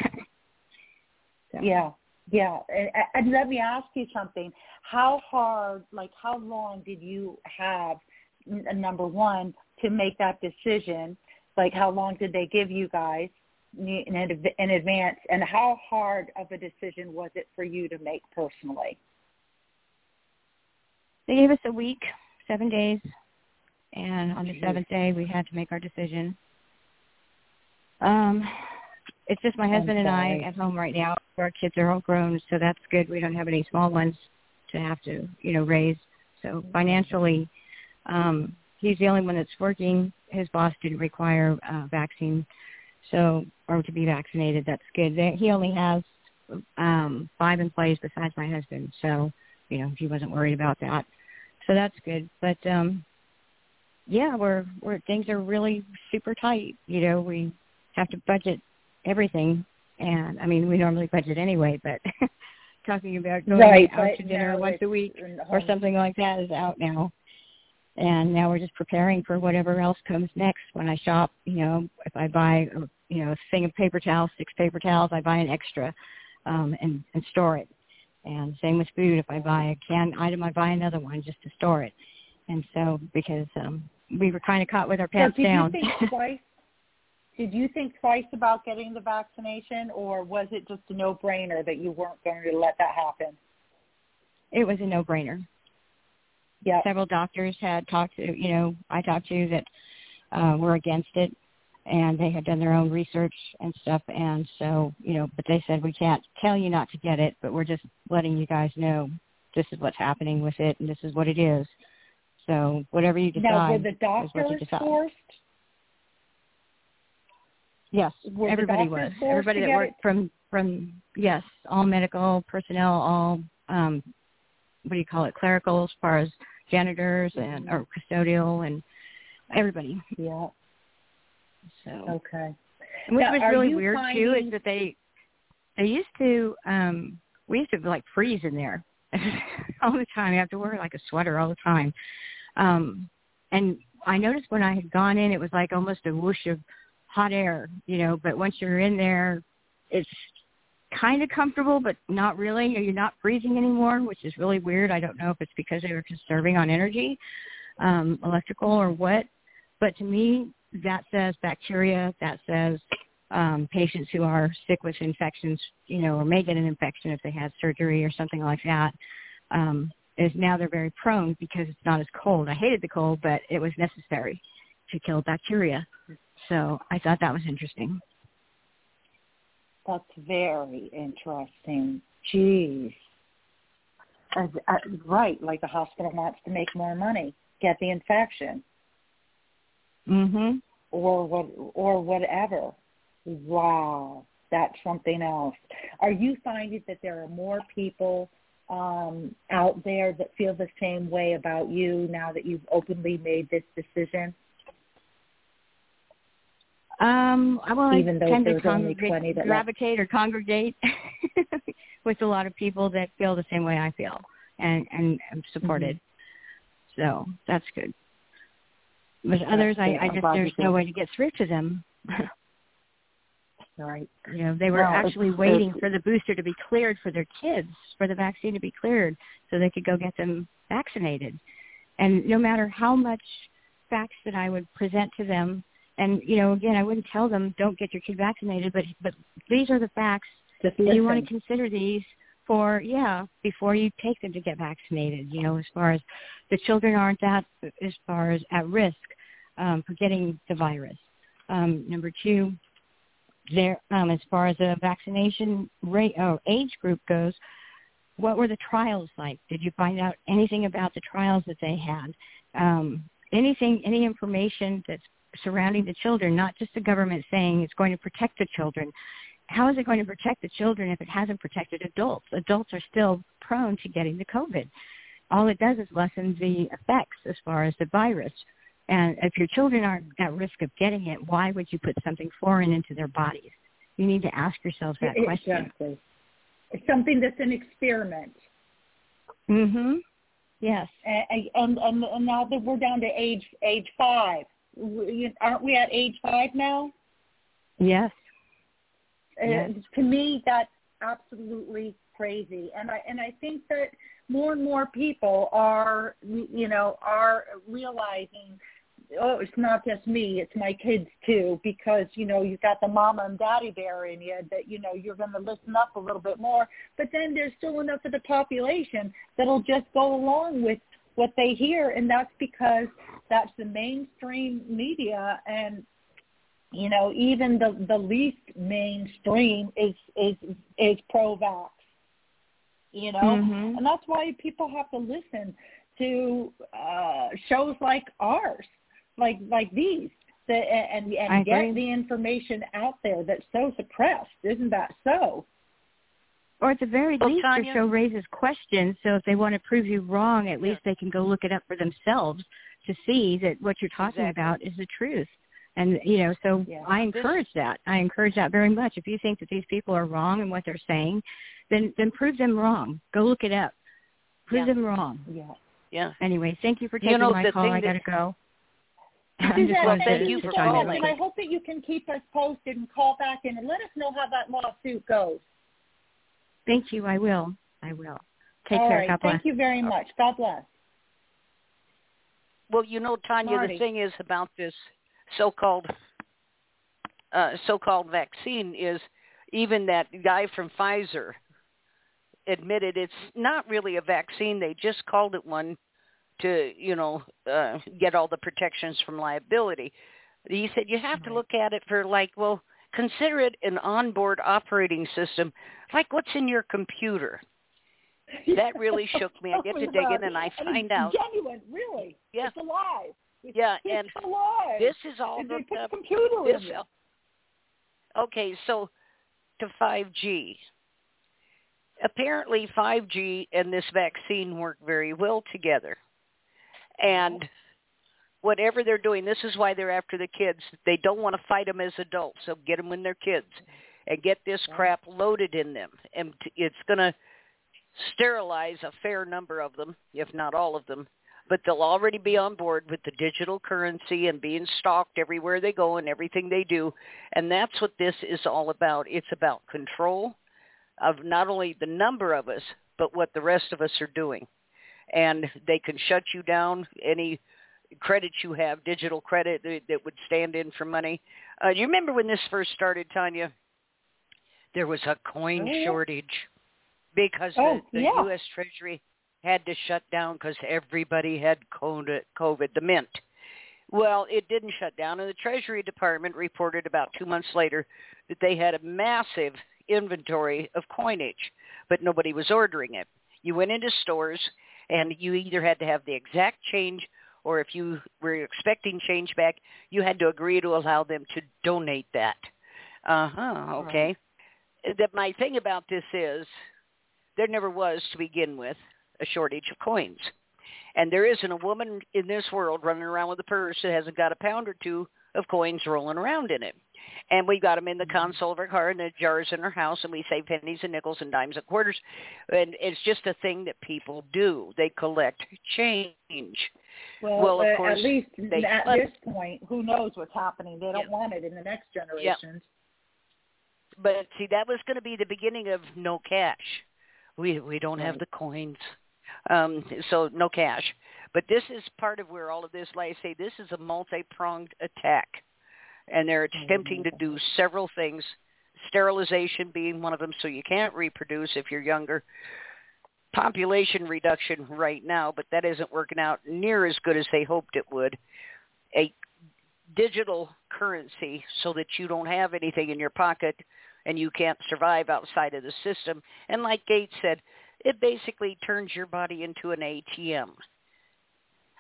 So, Yeah, yeah. And, and let me ask you something. How hard, like, how long did you have, number one, to make that decision? Like, how long did they give you guys in, in advance? And how hard of a decision was it for you to make personally? They gave us a week, seven days, and on the Jeez. seventh day we had to make our decision. Um, it's just my husband and I at home right now. Our kids are all grown, so that's good. We don't have any small ones to have to, you know, raise. So financially, um, he's the only one that's working. His boss didn't require uh, vaccine, so or to be vaccinated. That's good. They, he only has um, five employees besides my husband, so you know he wasn't worried about that. So that's good. But um, yeah, we're we're things are really super tight. You know, we have to budget everything, and I mean we normally budget anyway, but talking about going Right, out but to dinner now once a week or something like that is out now. And now we're just preparing for whatever else comes next. When I shop, you know, if I buy, you know, a thing of paper towels, six paper towels, I buy an extra um, and and store it. And same with food. If I buy a canned item, I buy another one just to store it. And so because um, we were kind of caught with our So pants did down. you think twice? Did you think twice about getting the vaccination, or was it just a no-brainer that you weren't going to let that happen? it was a no-brainer. Yeah. Several doctors had talked to, you know, I talked to that uh, were against it, and they had done their own research and stuff. And so, you know, but they said we can't tell you not to get it, but we're just letting you guys know this is what's happening with it, and this is what it is. So whatever you decide Now, were the is what you doctors forced? Yes, Were everybody was. Everybody that worked it? from from yes, all medical personnel, all um what do you call it, clerical as far as janitors and or custodial and everybody. Yeah. So Okay. and which Now, was really weird too is that they they used to um we used to like freeze in there all the time. You have to wear like a sweater all the time. Um and I noticed when I had gone in it was like almost a whoosh of hot air, you know, but once you're in there it's kind of comfortable but not really. You're not freezing anymore, which is really weird. I don't know if it's because they were conserving on energy, um, electrical or what. But to me, that says bacteria. That says um, patients who are sick with infections, you know, or may get an infection if they had surgery or something like that. Um, is now they're very prone because it's not as cold. I hated the cold, but it was necessary to kill bacteria. So I thought that was interesting. That's very interesting. Jeez. As, uh, right, like the hospital wants to make more money, get the infection, Mhm. Or what, or whatever. Wow, that's something else. Are you finding that there are more people um, out there that feel the same way about you now that you've openly made this decision? Um, I well, Even I though tend to congregate, 20 that left. gravitate or congregate with a lot of people that feel the same way I feel and and am supported. Mm-hmm. So that's good. But That's others, I. I just there's no way to get through to them. Right. you know, they were No, actually it's- waiting for the booster to be cleared for their kids, for the vaccine to be cleared, so they could go get them vaccinated. And no matter how much facts that I would present to them, and you know, again, I wouldn't tell them don't get your kid vaccinated, but but these are the facts. Just you want to consider these for yeah before you take them to get vaccinated. You know, as far as the children aren't that as far as at risk um, for getting the virus. Um, number two, there um, as far as the vaccination rate or age group goes, what were the trials like? Did you find out anything about the trials that they had? Um, anything, any information that's surrounding the children, not just the government saying it's going to protect the children. How is it going to protect the children if it hasn't protected adults? Adults are still prone to getting the COVID. All it does is lessen the effects as far as the virus. And if your children aren't at risk of getting it, why would you put something foreign into their bodies? You need to ask yourselves that question. Exactly. It's something that's an experiment. Mhm. Yes. And, and and and now that we're down to age age five, aren't we at age five now? Yes. Yes. to me, that's absolutely crazy, and I and I think that more and more people are, you know, are realizing, oh, it's not just me, it's my kids too, because you know you've got the mama and daddy bear in you that you know you're going to listen up a little bit more, but then there's still enough of the population that'll just go along with what they hear, and that's because that's the mainstream media and you know, even the the least mainstream is is is pro-vax. You know, Mhm. and that's why people have to listen to uh shows like ours, like like these, that, and I and get agree. the information out there that's so suppressed. Isn't that so? Or at the very Well, least, Tanya- your show raises questions. So if they want to prove you wrong, at least they can go look it up for themselves to see that what you're talking Exactly. about is the truth. And you know, so Yeah. I encourage that. I encourage that very much. If you think that these people are wrong in what they're saying, then then prove them wrong. Go look it up. Prove Yeah. them wrong. Yeah. Yeah. Anyway, thank you for You taking know, my call. I gotta go. I Suzanne, just thank you for chime in much, real calling. and I hope that you can keep us posted and call back in and let us know how that lawsuit goes. Thank you. I will. I will. Take All care. right. God bless. Thank you very much. God bless. Well, you know, Tanya, Marty. the thing is about this so-called uh, so-called vaccine is even that guy from Pfizer admitted it's not really a vaccine. They just called it one to, you know, uh, get all the protections from liability. He said you have to look at it for like, well, consider it an onboard operating system, like what's in your computer. That really shook me. I get to dig in and I find it's out. genuine, really. Yeah. It's alive. Yeah, it's and alive. This is all and hooked computer This, okay, so to 5G. Apparently 5G and this vaccine work very well together. And whatever they're doing, this is why they're after the kids. They don't want to fight them as adults, so get them when they're kids and get this crap loaded in them. And it's going to sterilize a fair number of them, if not all of them. But they'll already be on board with the digital currency and being stalked everywhere they go and everything they do. And that's what this is all about. It's about control of not only the number of us, but what the rest of us are doing. And they can shut you down any credit you have, digital credit that, would stand in for money. Uh, you remember when this first started, Tanya? There was a coin Oh, shortage because Oh, the, the yeah. U.S. Treasury had to shut down because everybody had COVID, COVID, the mint. Well, it didn't shut down, and the Treasury Department reported about two months later that they had a massive inventory of coinage, but nobody was ordering it. You went into stores, and you either had to have the exact change, or if you were expecting change back, you had to agree to allow them to donate that. Uh-huh, okay. That my thing about this is there never was to begin with a shortage of coins. And there isn't a woman in this world running around with a purse that hasn't got a pound or two of coins rolling around in it. And we've got them in the console of our car and the jars in our house, and we save pennies and nickels and dimes and quarters. And it's just a thing that people do. They collect change. Well, Well, of uh, course, at least they- at this point, who knows what's happening? They don't Yeah. want it in the next generations. But see, that was going to be the beginning of no cash. We we don't have the coins, um, so no cash. But this is part of where all of this, like I say, this is a multi-pronged attack, and they're attempting to do several things. Sterilization being one of them, so you can't reproduce if you're younger. Population reduction right now, but that isn't working out near as good as they hoped it would. A digital currency so that you don't have anything in your pocket and you can't survive outside of the system. And like Gates said, it basically turns your body into an ATM.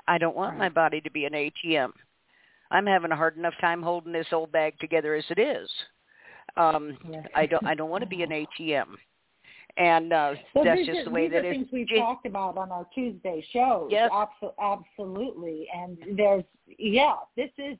I don't want my body to be an ATM. I'm having a hard enough time holding this old bag together as it is. Um, Yeah. I don't. I don't want to be an ATM, and uh, So that's just are, the way that it things we've is. talked about on our Tuesday shows. Yes. Abso- absolutely. And there's yeah, this is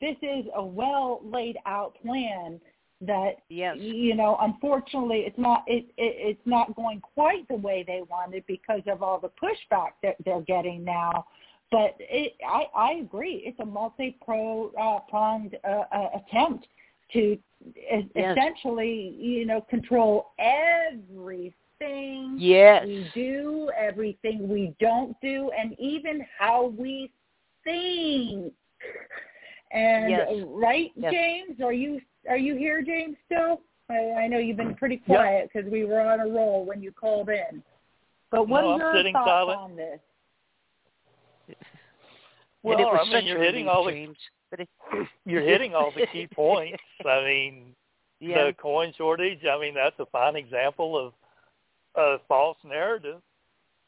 this is a well laid out plan that Yes. you know unfortunately it's not it, it it's not going quite the way they wanted because of all the pushback that they're getting now but it i i agree it's a multi pro uh, pronged uh, uh, attempt to Yes. essentially you know control everything Yes. we do everything we don't do and even how we think and Yes. right Yes. james are you are you here james still i, I know you've been pretty quiet because we were on a roll when you called in but what No, are I'm your sitting thoughts silent. on this Well, and it was I mean, you're hitting all the James. But it, you're hitting all the key points. I mean, yeah. the coin shortage. I mean, that's a fine example of a false narrative.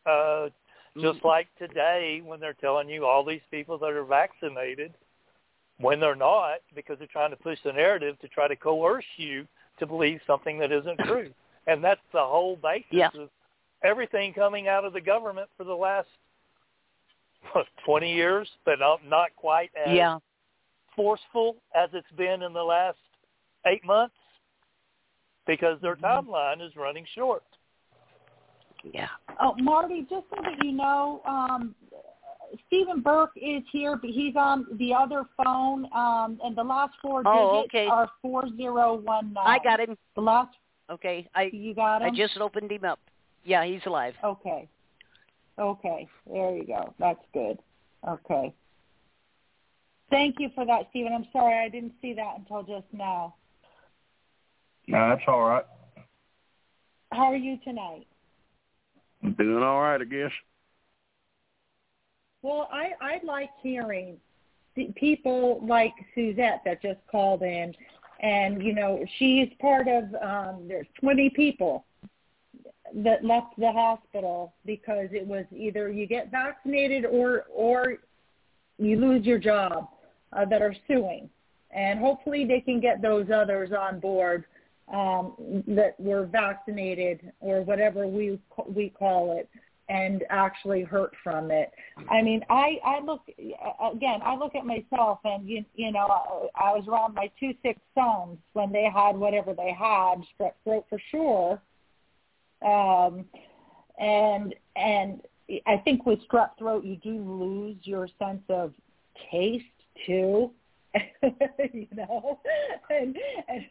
Uh, just Mhm. like today, when they're telling you all these people that are vaccinated, when they're not, because they're trying to push the narrative to try to coerce you to believe something that isn't true. And that's the whole basis Yeah. of everything coming out of the government for the last what, 20 years, but not, not quite as yeah. forceful as it's been in the last eight months because their Mm-hmm. timeline is running short. Yeah. oh marty just so that you know um Stephen Burke is here, but he's on the other phone, um, and the last four Oh, digits okay. are four zero one nine. I got him. the last. Okay. I You got him. I just opened him up. Yeah, he's alive. Okay. Okay. There you go. That's good. Okay. Thank you for that, Stephen. I'm sorry I didn't see that until just now. No, that's all right. How are you tonight? I'm doing all right, I guess. Well, I I like hearing people like Suzette that just called in, and you know she's part of. Um, there's 20 people that left the hospital because it was either you get vaccinated or or you lose your job uh, that are suing, and hopefully they can get those others on board um, that were vaccinated or whatever we we call it and actually hurt from it. I mean, I I look again. I look at myself, and you you know, I, I was around my two sick sons when they had whatever they had, strep throat for sure. Um, and and I think with strep throat, you do lose your sense of taste too. you know, and, and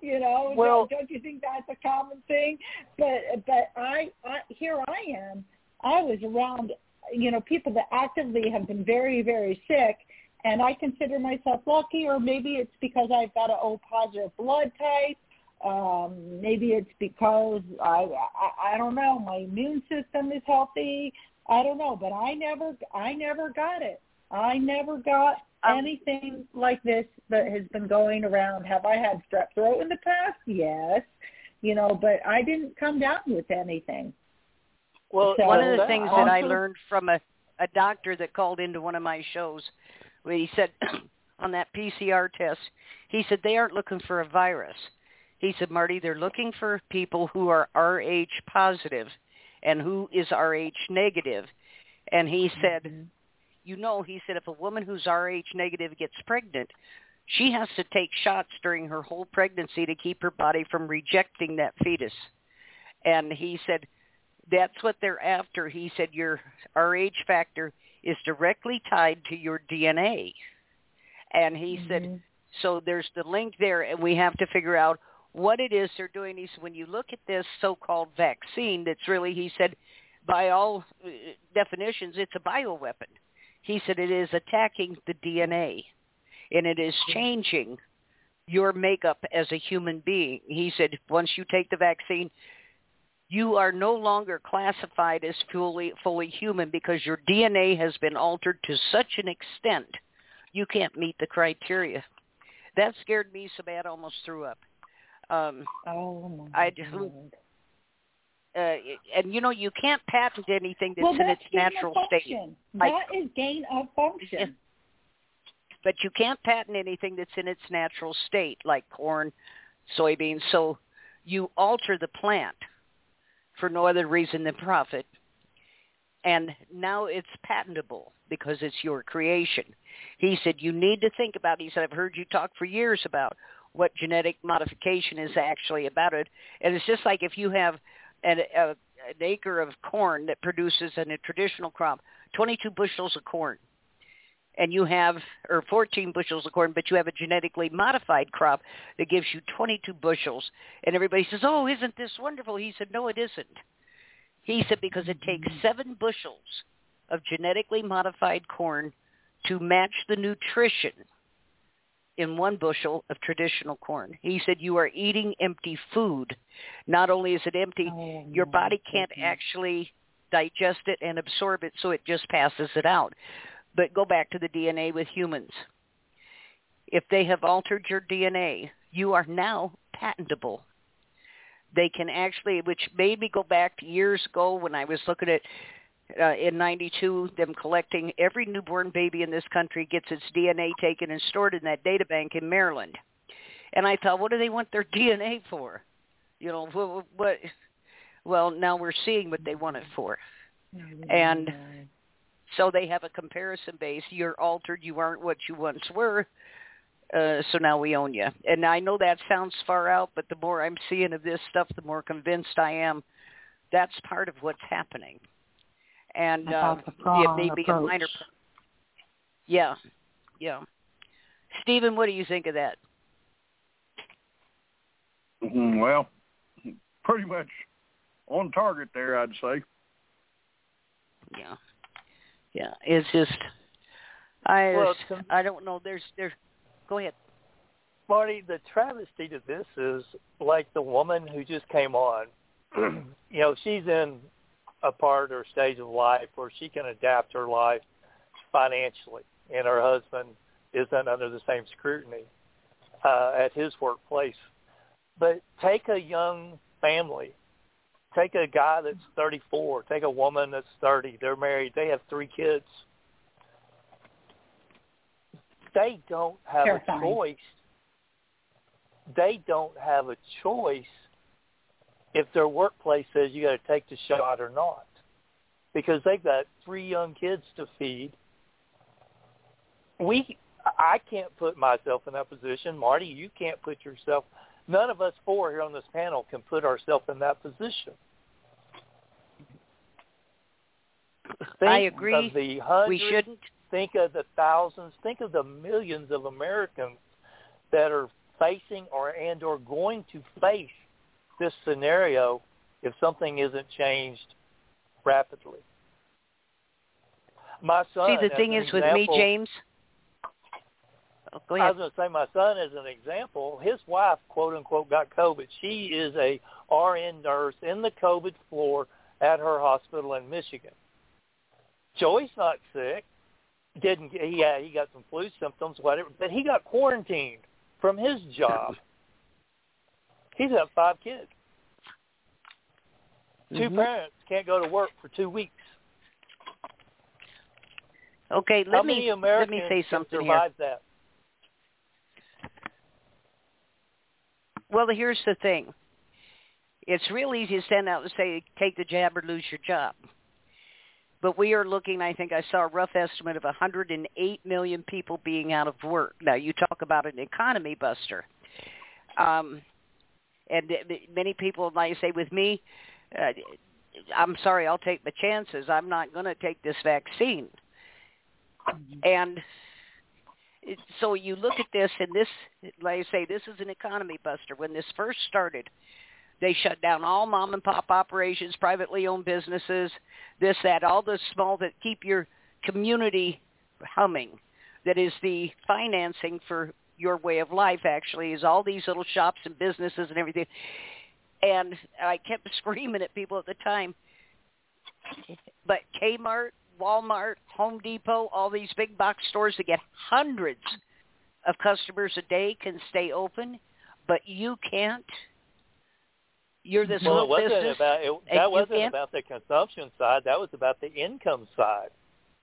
you know, well, don't you think that's a common thing? But but I, I here I am. I was around, you know, people that actively have been very very sick, and I consider myself lucky, or maybe it's because I've got an O positive blood type. Um, maybe it's because I, I I don't know. My immune system is healthy. I don't know, but I never I never got it. I never got um, anything like this that has been going around. Have I had strep throat in the past? Yes. You know, but I didn't come down with anything. Well, so, one of the things that I learned from a a doctor that called into one of my shows, where he said on that PCR test, he said they aren't looking for a virus. He said, Marty, they're looking for people who are Rh positive and who is Rh negative. And he said, mm-hmm you know, he said if a woman who's Rh negative gets pregnant, she has to take shots during her whole pregnancy to keep her body from rejecting that fetus. And he said that's what they're after. He said your Rh factor is directly tied to your DNA. And he mm-hmm. said so there's the link there and we have to figure out what it is they're doing. He said when you look at this so-called vaccine that's really he said by all uh, definitions it's a bioweapon he said it is attacking the DNA and it is changing your makeup as a human being. He said once you take the vaccine, you are no longer classified as fully fully human because your DNA has been altered to such an extent you can't meet the criteria. That scared me so bad I almost threw up. Um, oh my I just, uh, and you know you can't patent anything that's well, in its natural state. Like, that is gain of function. But you can't patent anything that's in its natural state, like corn, soybeans. So you alter the plant for no other reason than profit. And now it's patentable because it's your creation. He said, you need to think about, he said, I've heard you talk for years about what genetic modification is actually about it. And it's just like if you have an, a, an acre of corn that produces in a traditional crop 22 bushels of corn and you have or 14 bushels of corn but you have a genetically modified crop that gives you 22 bushels and everybody says oh isn't this wonderful he said no it isn't he said because it takes mm-hmm. 7 bushels of genetically modified corn to match the nutrition in one bushel of traditional corn. He said you are eating empty food. Not only is it empty, oh, your body can't goodness. actually digest it and absorb it, so it just passes it out. But go back to the DNA with humans. If they have altered your DNA, you are now patentable. They can actually, which made me go back to years ago when I was looking at uh, in 92, them collecting every newborn baby in this country gets its DNA taken and stored in that data bank in Maryland. And I thought, what do they want their DNA for? You know, what, what well, now we're seeing what they want it for. And so they have a comparison base. You're altered. You aren't what you once were. Uh, so now we own you. And I know that sounds far out, but the more I'm seeing of this stuff, the more convinced I am that's part of what's happening and uh, it may be a minor. Yeah, yeah. Stephen, what do you think of that? Mm-hmm, well, pretty much on target there, I'd say. Yeah, yeah. It's just I Well, I don't know. There's there. Go ahead. Marty, the travesty to this is like the woman who just came on. you know, she's in a part or stage of life where she can adapt her life financially, and her husband isn't under the same scrutiny uh, at his workplace. But take a young family, take a guy that's 34, take a woman that's 30. They're married. They have three kids. They don't have Terrifying. a choice. They don't have a choice if their workplace says you got to take the shot or not, because they've got three young kids to feed. We, I can't put myself in that position. Marty, you can't put yourself. None of us four here on this panel can put ourselves in that position. Think I agree. Of the hundreds, We shouldn't. think of the thousands, think of the millions of Americans that are facing or and or going to face this scenario if something isn't changed rapidly. My son. See, the thing is with me, James. Oh, go I was going to say my son as an example. His wife, quote unquote, got COVID. She is a RN nurse in the COVID floor at her hospital in Michigan. Joey's not sick. Didn't get, he? He got some flu symptoms, whatever, but he got quarantined from his job. He's got five kids. 2 Mhm. parents can't go to work for two weeks. Okay, How let many me let me say something here. that? Well, here's the thing. It's real easy to stand out and say, take the jab or lose your job. But we are looking, I think I saw a rough estimate of 108 million people being out of work. Now, you talk about an economy buster. Um, and many people, like I say with me, uh, I'm sorry, I'll take my chances. I'm not going to take this vaccine. And it- so you look at this, and this, like I say, this is an economy buster. When this first started, they shut down all mom and pop operations, privately owned businesses, this, that, all the small that keep your community humming. That is the financing for your way of life. Actually, is all these little shops and businesses and everything. And I kept screaming at people at the time. But Kmart, Walmart, Home Depot, all these big box stores that get hundreds of customers a day can stay open, but you can't. You're this well, it little wasn't business. about it, that wasn't can't- about the consumption side. That was about the income side.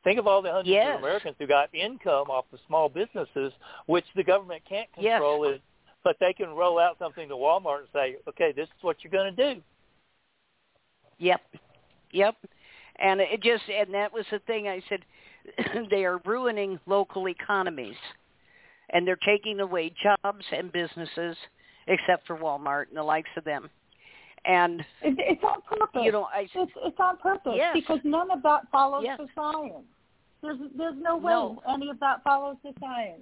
Think of all the hundreds Yes. of Americans who got income off of small businesses, which the government can't Yes. control it, but they can roll out something to Walmart and say, "Okay, this is what you're going to do." Yep. Yep. And it just and that was the thing I said they are ruining local economies. And they're taking away jobs and businesses except for Walmart and the likes of them. And It, it's on purpose. you know, I It's, it's on purpose Yes. because none of that follows Yes. the science. There's there's no way No. any of that follows the science.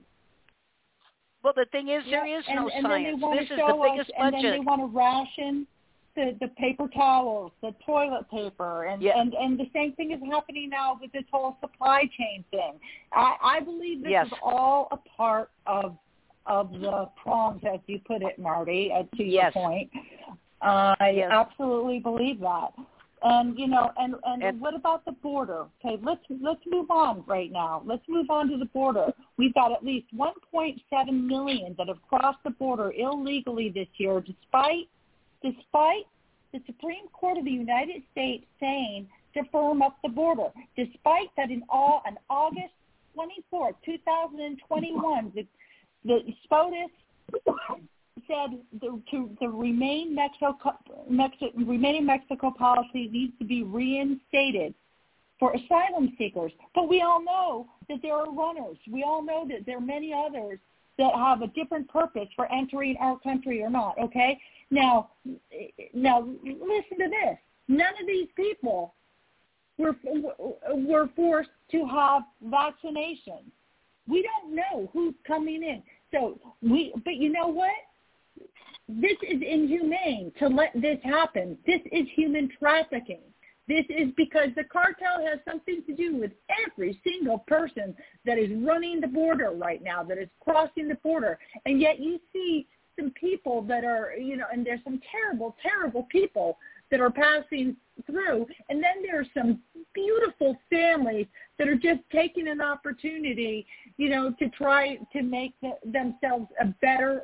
well the thing is there Yeah, is and, no and Then they science. want This to is the biggest us, and then they want to ration the the paper towels, the toilet paper, and Yeah. and and the same thing is happening now with this whole supply chain thing. I I believe this Yes. is all a part of of the prongs, as you put it, Marty. Uh, to Yes. your point, I Yes. absolutely believe that. And you know, and, and And- what about the border? Okay, let's let's move on right now. Let's move on to the border. We've got at least 1.7 million that have crossed the border illegally this year, despite despite the Supreme Court of the United States saying to firm up the border. Despite that, in all on August 24, 2021, the the said the, to the remain Mexico, Mexico remaining Mexico policy needs to be reinstated for asylum seekers. But we all know that there are runners. We all know that there are many others that have a different purpose for entering our country or not. Okay. Now, now listen to this. None of these people were were forced to have vaccinations. We don't know who's coming in. So we, but you know what? This is inhumane to let this happen. This is human trafficking. This is because the cartel has something to do with every single person that is running the border right now, that is crossing the border. And yet you see some people that are, you know, and there's some terrible, terrible people that are passing through. And then there's some beautiful families that are just taking an opportunity, you know, to try to make the, themselves a better,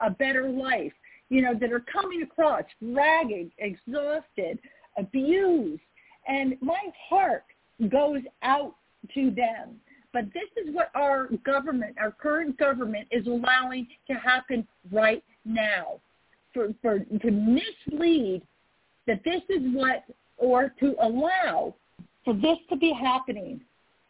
a better life, you know, that are coming across ragged, exhausted, abused. And my heart goes out to them. But this is what our government, our current government is allowing to happen right now. For, for to mislead that this is what, or to allow for this to be happening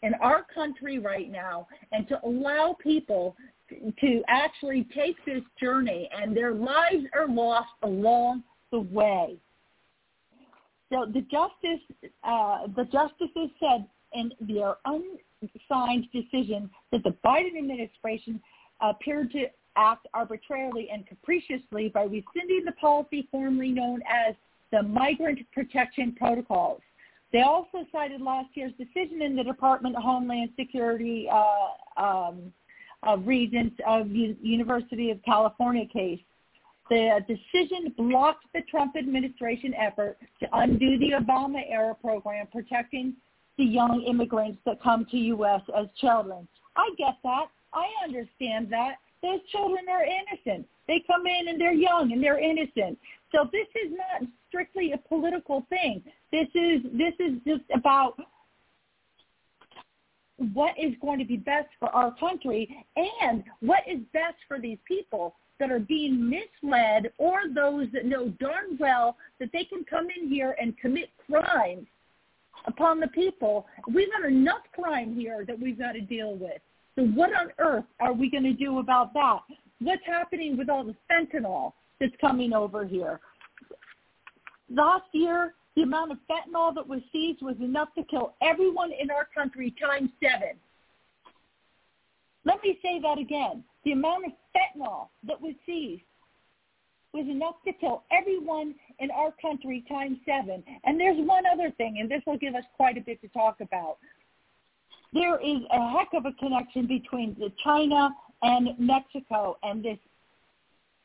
in our country right now and to allow people to actually take this journey and their lives are lost along the way. So the justice, uh, the justices said in their unsigned decision that the Biden administration appeared to act arbitrarily and capriciously by rescinding the policy formerly known as the Migrant Protection Protocols. They also cited last year's decision in the Department of Homeland Security uh, um, uh, Regents of U- University of California case. The decision blocked the Trump administration effort to undo the Obama-era program protecting the young immigrants that come to U.S. as children. I get that. I understand that. Those children are innocent. They come in and they're young and they're innocent. So this is not strictly a political thing. This is this is just about what is going to be best for our country and what is best for these people that are being misled or those that know darn well that they can come in here and commit crimes upon the people. We've got enough crime here that we've got to deal with. So what on earth are we going to do about that? What's happening with all the fentanyl that's coming over here? Last year, the amount of fentanyl that was seized was enough to kill everyone in our country times seven. Let me say that again. The amount of fentanyl that was seized was enough to kill everyone in our country times seven. And there's one other thing, and this will give us quite a bit to talk about. There is a heck of a connection between the China and Mexico and this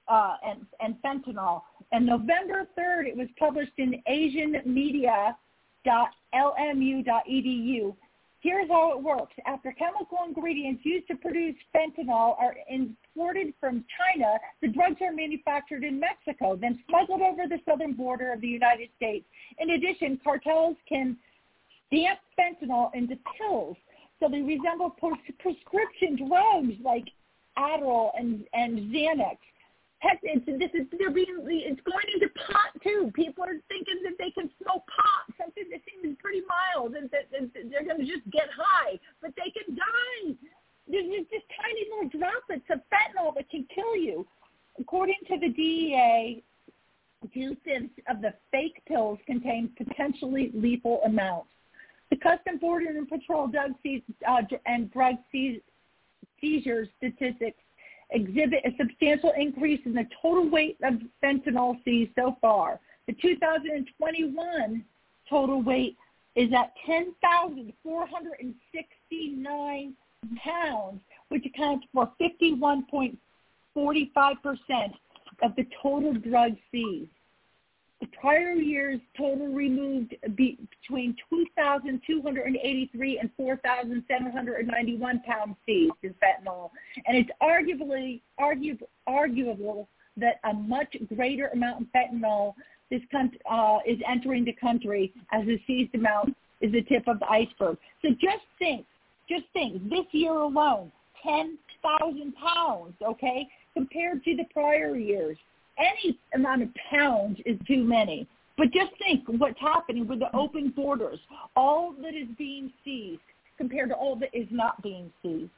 uh, and, and fentanyl. And November 3rd, it was published in asianmedia.lmu.edu. Here's how it works. After chemical ingredients used to produce fentanyl are imported from China, the drugs are manufactured in Mexico, then smuggled over the southern border of the United States. In addition, cartels can stamp fentanyl into pills so they resemble prescription drugs like Adderall and, and Xanax. Heck, it's, this is they're being it's going into pot too. People are thinking that they can smoke pot, something that seems pretty mild, and that, they're going to just get high, but they can die. There's just tiny little droplets of fentanyl that can kill you. According to the DEA, two-fifths of the fake pills contain potentially lethal amounts. The Custom Border and Patrol drug seiz, uh, and drug seiz, seizure statistics exhibit a substantial increase in the total weight of fentanyl seized so far. The 2021 total weight is at 10,469 pounds, which accounts for 51.45% of the total drug seized. The prior year's total removed between 2,283 and 4,791 pounds seized in fentanyl, and it's arguably argu- arguable that a much greater amount of fentanyl this uh, is entering the country as the seized amount is the tip of the iceberg. So just think, just think, this year alone, 10,000 pounds, okay, compared to the prior years any amount of pounds is too many. But just think what's happening with the open borders, all that is being seized compared to all that is not being seized.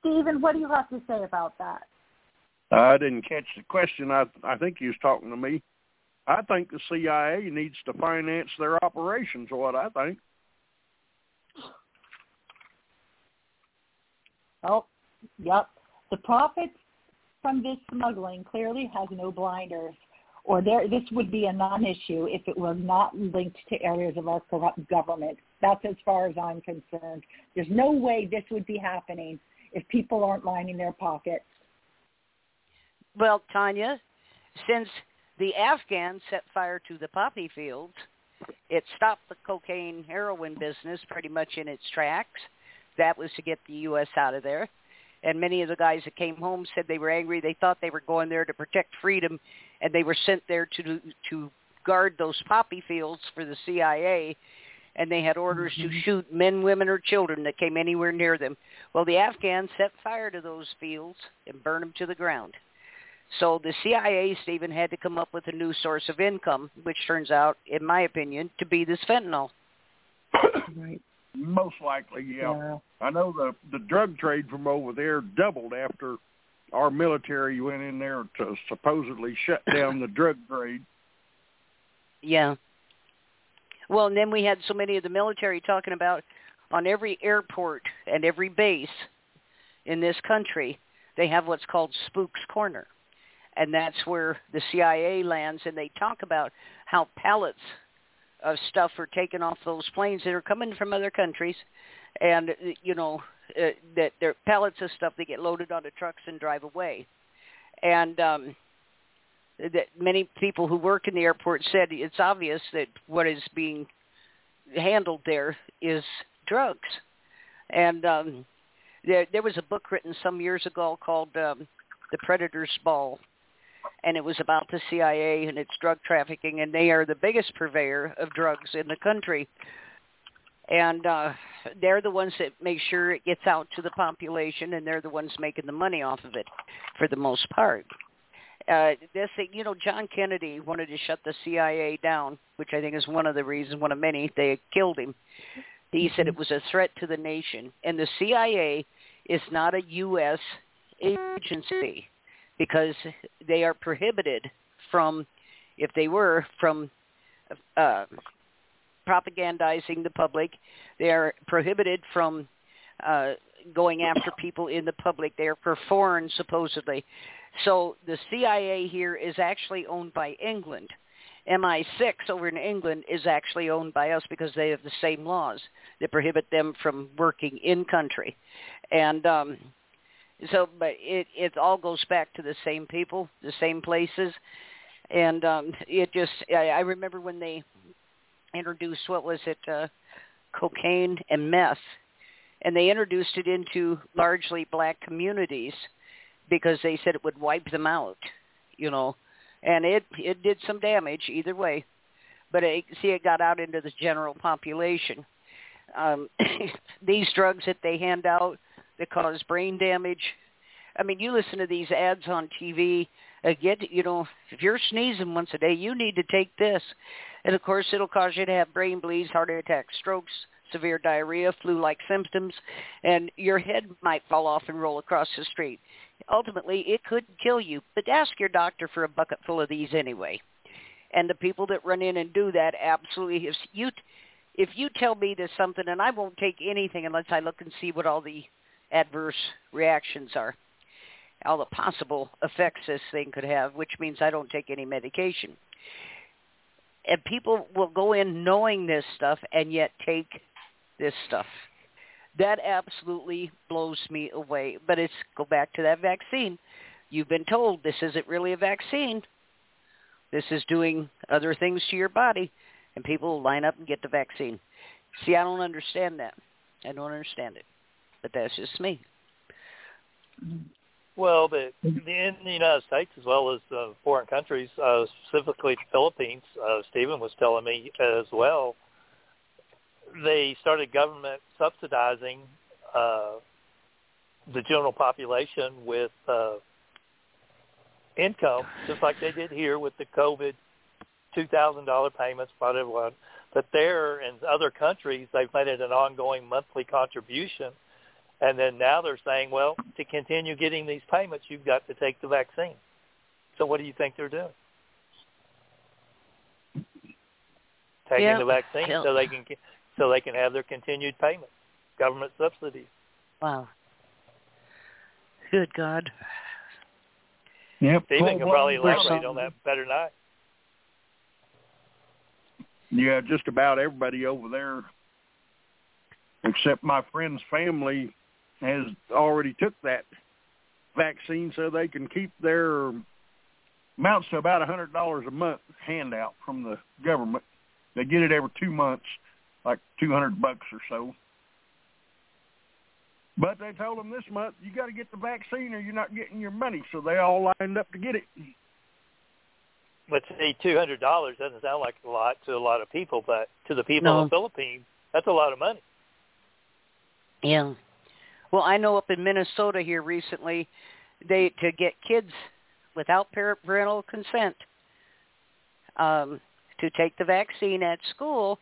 Stephen, what do you have to say about that? I didn't catch the question. I I think you was talking to me. I think the CIA needs to finance their operations. What I think. Oh, yep. The profits from this smuggling clearly has no blinders or there, this would be a non-issue if it were not linked to areas of our corrupt government. That's as far as I'm concerned. There's no way this would be happening if people aren't lining their pockets. Well, Tanya, since the Afghans set fire to the poppy fields, it stopped the cocaine heroin business pretty much in its tracks. That was to get the U.S. out of there. And many of the guys that came home said they were angry. They thought they were going there to protect freedom, and they were sent there to to guard those poppy fields for the CIA. And they had orders mm-hmm. to shoot men, women, or children that came anywhere near them. Well, the Afghans set fire to those fields and burned them to the ground. So the CIA, Stephen, had to come up with a new source of income, which turns out, in my opinion, to be this fentanyl. right. Most likely, yeah. yeah. I know the the drug trade from over there doubled after our military went in there to supposedly shut down the drug trade. Yeah. Well, and then we had so many of the military talking about on every airport and every base in this country, they have what's called Spook's Corner. And that's where the CIA lands, and they talk about how pallets of stuff are taken off those planes that are coming from other countries, and you know uh, that they're pallets of stuff that get loaded onto trucks and drive away, and um, that many people who work in the airport said it's obvious that what is being handled there is drugs, and um, there there was a book written some years ago called um, The Predator's Ball and it was about the CIA and its drug trafficking, and they are the biggest purveyor of drugs in the country. And uh, they're the ones that make sure it gets out to the population, and they're the ones making the money off of it, for the most part. Uh, this, you know, John Kennedy wanted to shut the CIA down, which I think is one of the reasons, one of many, they killed him. He said it was a threat to the nation, and the CIA is not a U.S. agency because they are prohibited from, if they were, from uh, propagandizing the public. They are prohibited from uh, going after people in the public. They are for foreign, supposedly. So the CIA here is actually owned by England. MI6 over in England is actually owned by us because they have the same laws that prohibit them from working in country. And um, so, but it it all goes back to the same people, the same places, and um, it just I, I remember when they introduced what was it, uh, cocaine and meth, and they introduced it into largely black communities because they said it would wipe them out, you know, and it it did some damage either way, but it, see it got out into the general population. Um, these drugs that they hand out that cause brain damage. I mean, you listen to these ads on TV. Uh, get you know, if you're sneezing once a day, you need to take this, and of course, it'll cause you to have brain bleeds, heart attacks, strokes, severe diarrhea, flu-like symptoms, and your head might fall off and roll across the street. Ultimately, it could kill you. But ask your doctor for a bucket full of these anyway. And the people that run in and do that absolutely, if you if you tell me there's something, and I won't take anything unless I look and see what all the adverse reactions are, all the possible effects this thing could have, which means I don't take any medication. And people will go in knowing this stuff and yet take this stuff. That absolutely blows me away. But it's go back to that vaccine. You've been told this isn't really a vaccine. This is doing other things to your body, and people line up and get the vaccine. See, I don't understand that. I don't understand it but that's just me. Well, the, in the United States as well as uh, foreign countries, uh, specifically the Philippines, uh, Stephen was telling me as well, they started government subsidizing uh, the general population with uh, income, just like they did here with the COVID $2,000 payments, whatever. But there in other countries, they've made it an ongoing monthly contribution – and then now they're saying, well, to continue getting these payments, you've got to take the vaccine. So what do you think they're doing? Taking yeah. the vaccine so they can so they can have their continued payments, government subsidies. Wow. Good God. Yep. Stephen can probably elaborate on that better than I. Yeah, just about everybody over there, except my friend's family, has already took that vaccine, so they can keep their amounts to about a hundred dollars a month handout from the government. They get it every two months, like two hundred bucks or so. But they told them this month you got to get the vaccine or you're not getting your money, so they all lined up to get it. But see, two hundred dollars doesn't sound like a lot to a lot of people, but to the people No. in the Philippines, that's a lot of money. Yeah. Well, I know up in Minnesota here recently, they to get kids without parental consent um, to take the vaccine at school,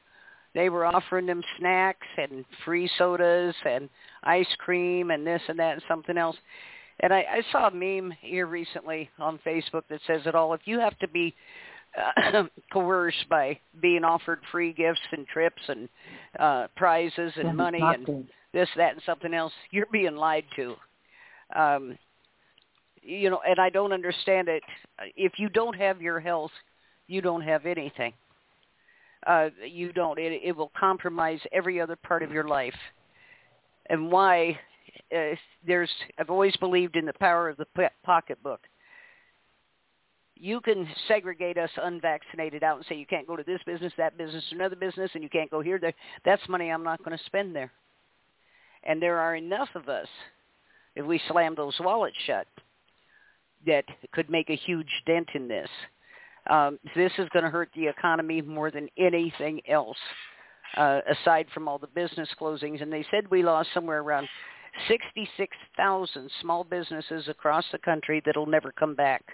they were offering them snacks and free sodas and ice cream and this and that and something else. And I, I saw a meme here recently on Facebook that says it all. If you have to be uh, coerced by being offered free gifts and trips and uh, prizes and money and. This, that, and something else, you're being lied to. Um, you know, and I don't understand it. If you don't have your health, you don't have anything. Uh, you don't. It, it will compromise every other part of your life. And why? Uh, there's. I've always believed in the power of the pocketbook. You can segregate us unvaccinated out and say you can't go to this business, that business, another business, and you can't go here. There. That's money I'm not going to spend there. And there are enough of us, if we slam those wallets shut, that could make a huge dent in this. Um, this is going to hurt the economy more than anything else, uh, aside from all the business closings. And they said we lost somewhere around 66,000 small businesses across the country that'll never come back.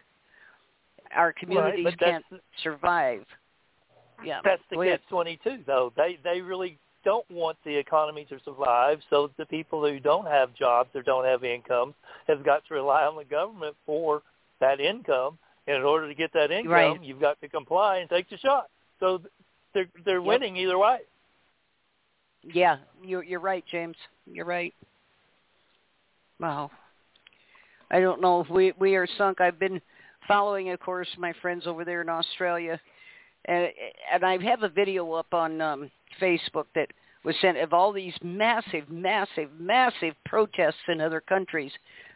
Our communities that's- can't survive. Yeah, That's the catch twenty two though. They they really don't want the economy to survive, so the people who don't have jobs or don't have income have got to rely on the government for that income. And in order to get that income, Right. you've got to comply and take the shot. So they're they're Yep. winning either way. Yeah, you're you're right, James. You're right. Wow. I don't know if we we are sunk. I've been following, of course, my friends over there in Australia, and and I have a video up on um, Facebook that was sent of all these massive, massive, massive protests in other countries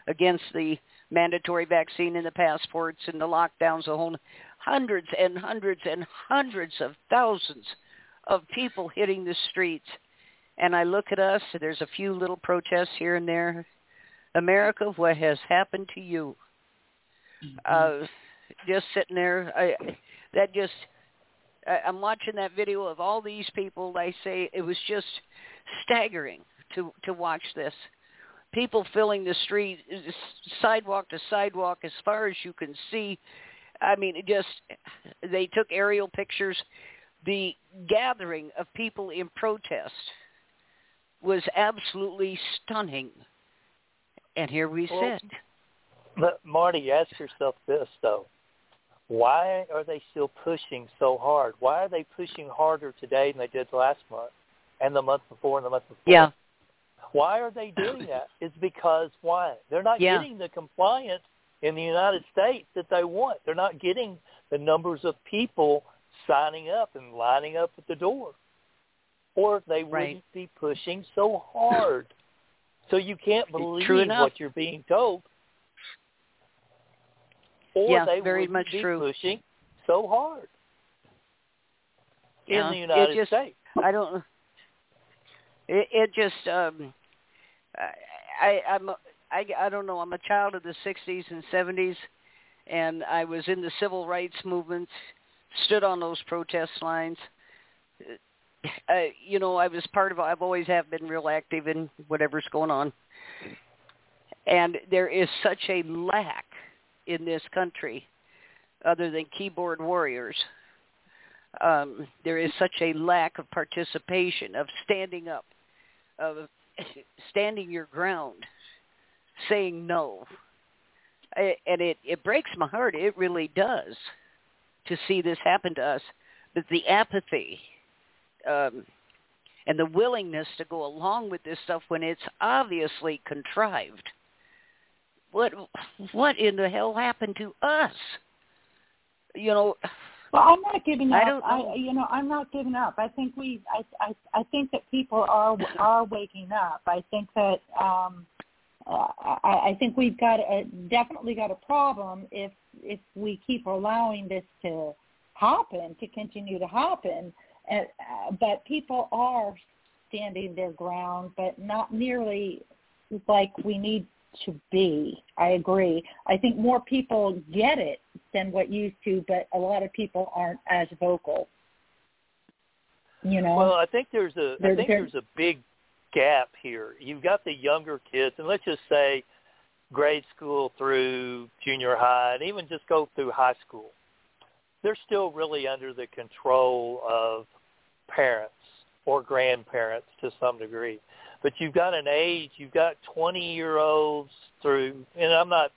against the mandatory vaccine and the passports and the lockdowns. The whole hundreds and hundreds and hundreds of thousands of people hitting the streets and I look at us, there's a few little protests here and there. America, what has happened to you? Uh, just sitting there, I, that just, I'm watching that video of all these people. I say it was just staggering to to watch this. People filling the street, sidewalk to sidewalk, as far as you can see. I mean, it just they took aerial pictures. The gathering of people in protest was absolutely stunning. And here we Well, sit. But Marty, ask yourself this though: Why are they still pushing so hard? Why are they pushing harder today than they did last month, and the month before, and the month before? Yeah. Why are they doing that? It's because why? They're not Yeah. getting the compliance in the United States that they want. They're not getting the numbers of people signing up and lining up at the door. Or they Right. wouldn't be pushing so hard. So you can't believe what you're being told. Or Yeah, they very much be true. pushing so hard Yeah, in the United just- States. I don't. It, it just. um I, I I'm. a- I I don't know. I'm a child of the '60s and '70s, and I was in the civil rights movement. Stood on those protest lines. Uh, you know, I was part of. I've always have been real active in whatever's going on. And there is such a lack in this country, other than keyboard warriors, um, there is such a lack of participation, of standing up, of standing your ground, saying no. And it, it breaks my heart. It really does to see this happen to us. But the apathy um, and the willingness to go along with this stuff when it's obviously contrived. What what in the hell happened to us? You know, Well, I'm not giving up. I don't know. I, you know, I'm not giving up. I think we, I, I, I think that people are are waking up. I think that, um, uh, I, I think we've got a, definitely got a problem if if we keep allowing this to happen, to continue to happen. And, uh, but people are standing their ground, but not nearly like we need to be. I agree. I think more people get it than what used to, but a lot of people aren't as vocal. You know. Well, I think there's a I There- think there- there's a big gap here. You've got the younger kids, and let's just say grade school through junior high, and even just go through high school. They're still really under the control of parents or grandparents to some degree. But you've got an age, you've got 20 year olds through, and I'm not,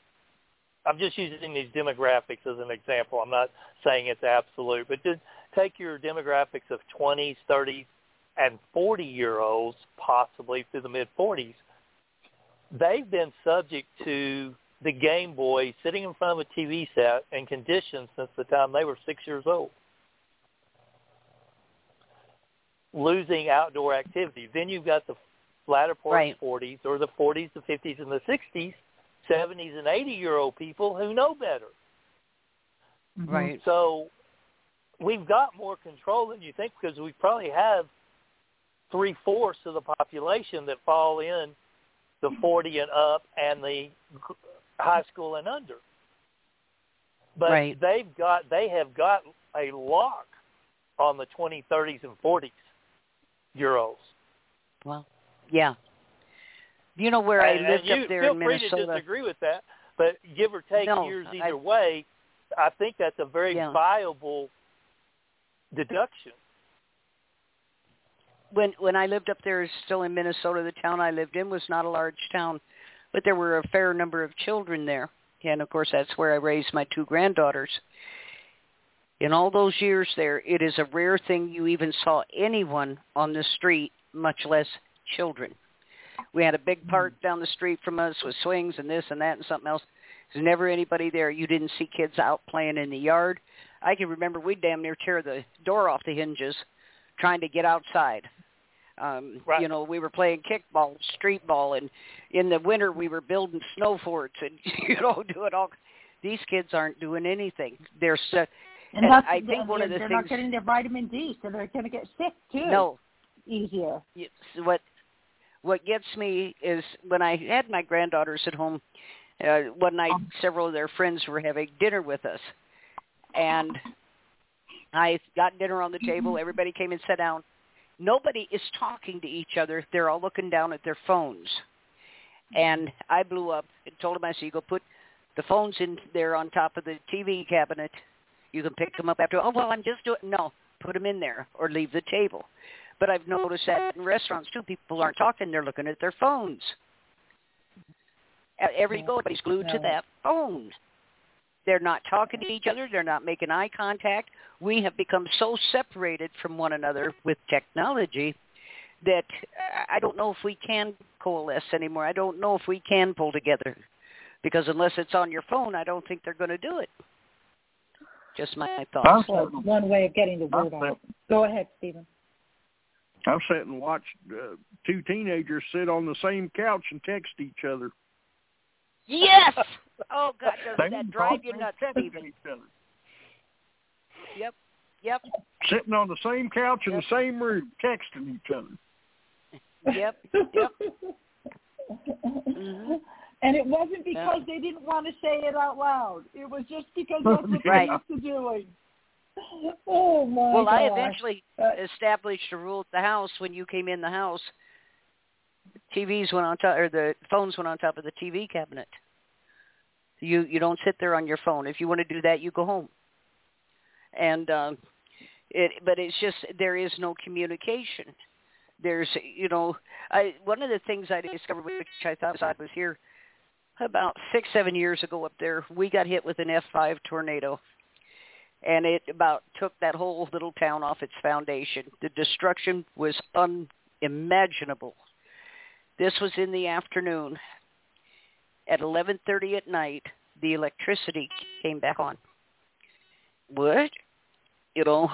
I'm just using these demographics as an example. I'm not saying it's absolute, but just take your demographics of 20s, 30s, and 40 year olds, possibly through the mid 40s. They've been subject to the Game Boy sitting in front of a TV set and conditioned since the time they were six years old. Losing outdoor activity. Then you've got the latter part Right. of the 40s or the 40s, the 50s, and the 60s, 70s, and 80 year old people who know better. Mhm. Right. So we've got more control than you think because we probably have three fourths of the population that fall in the 40 and up and the high school and under. But Right. they've got they have got a lock on the 20, 30s, and 40s year olds. Well, yeah. You know where I and, lived and you, up there feel free to disagree with that, but give or take No, years I- either way, I think that's a very Yeah. viable deduction. when when I lived up there, still in Minnesota, the town I lived in was not a large town, but there were a fair number of children there, and of course that's where I raised my two granddaughters. In all those years there, it is a rare thing you even saw anyone on the street, much less children. We had a big park down the street from us with swings and this and that and something else. There's never anybody there. You didn't see kids out playing in the yard. I can remember we damn near tear the door off the hinges trying to get outside. Um, Right. You know, we were playing kickball, street ball, and in the winter we were building snow forts and you know doing all. These kids aren't doing anything. They're so, And And I think one of the they're things- not getting their vitamin D, so they're going to get sick too. no. easier. what what gets me is when I had my granddaughters at home. Uh, one night, several of their friends were having dinner with us, and I got dinner on the table. Everybody came and sat down. Nobody is talking to each other. They're all looking down at their phones. And I blew up and told them, I said, you go put the phones in there on top of the TV cabinet. You can pick them up after. Oh, well, I'm just doing. No, put them in there or leave the table. But I've noticed that in restaurants too. People aren't talking; they're looking at their phones. Every go, everybody's glued to Yeah. that phone. They're not talking to each other. They're not making eye contact. We have become so separated from one another with technology that I- I don't know if we can coalesce anymore. I don't know if we can pull together because unless it's on your phone, I don't think they're going to do it. Just my thoughts. Well, one way of getting the word out. Go ahead, Stephen. I've sat and watched uh, two teenagers sit on the same couch and text each other. Yes. Oh God, does They that can drive you nuts, text Stephen? Yep. Yep. Sitting on the same couch in the same room, texting each other. Yep. Yep. Mhm. And it wasn't because Yeah. they didn't want to say it out loud. It was just because that's what Right. they're used to doing. Oh my Well, I eventually Uh, established a rule at the house when you came in the house. TVs went on top, or the phones went on top of the TV cabinet. You you don't sit there on your phone. If you want to do that, you go home. And um, it, but it's just there is no communication. There's you know, I one of the things I discovered, which I thought I was here about six seven years ago up there, we got hit with an F5 tornado and it about took that whole little town off its foundation. The destruction was unimaginable. This was in the afternoon. At 11:30 at night, the electricity came back on. What? you know,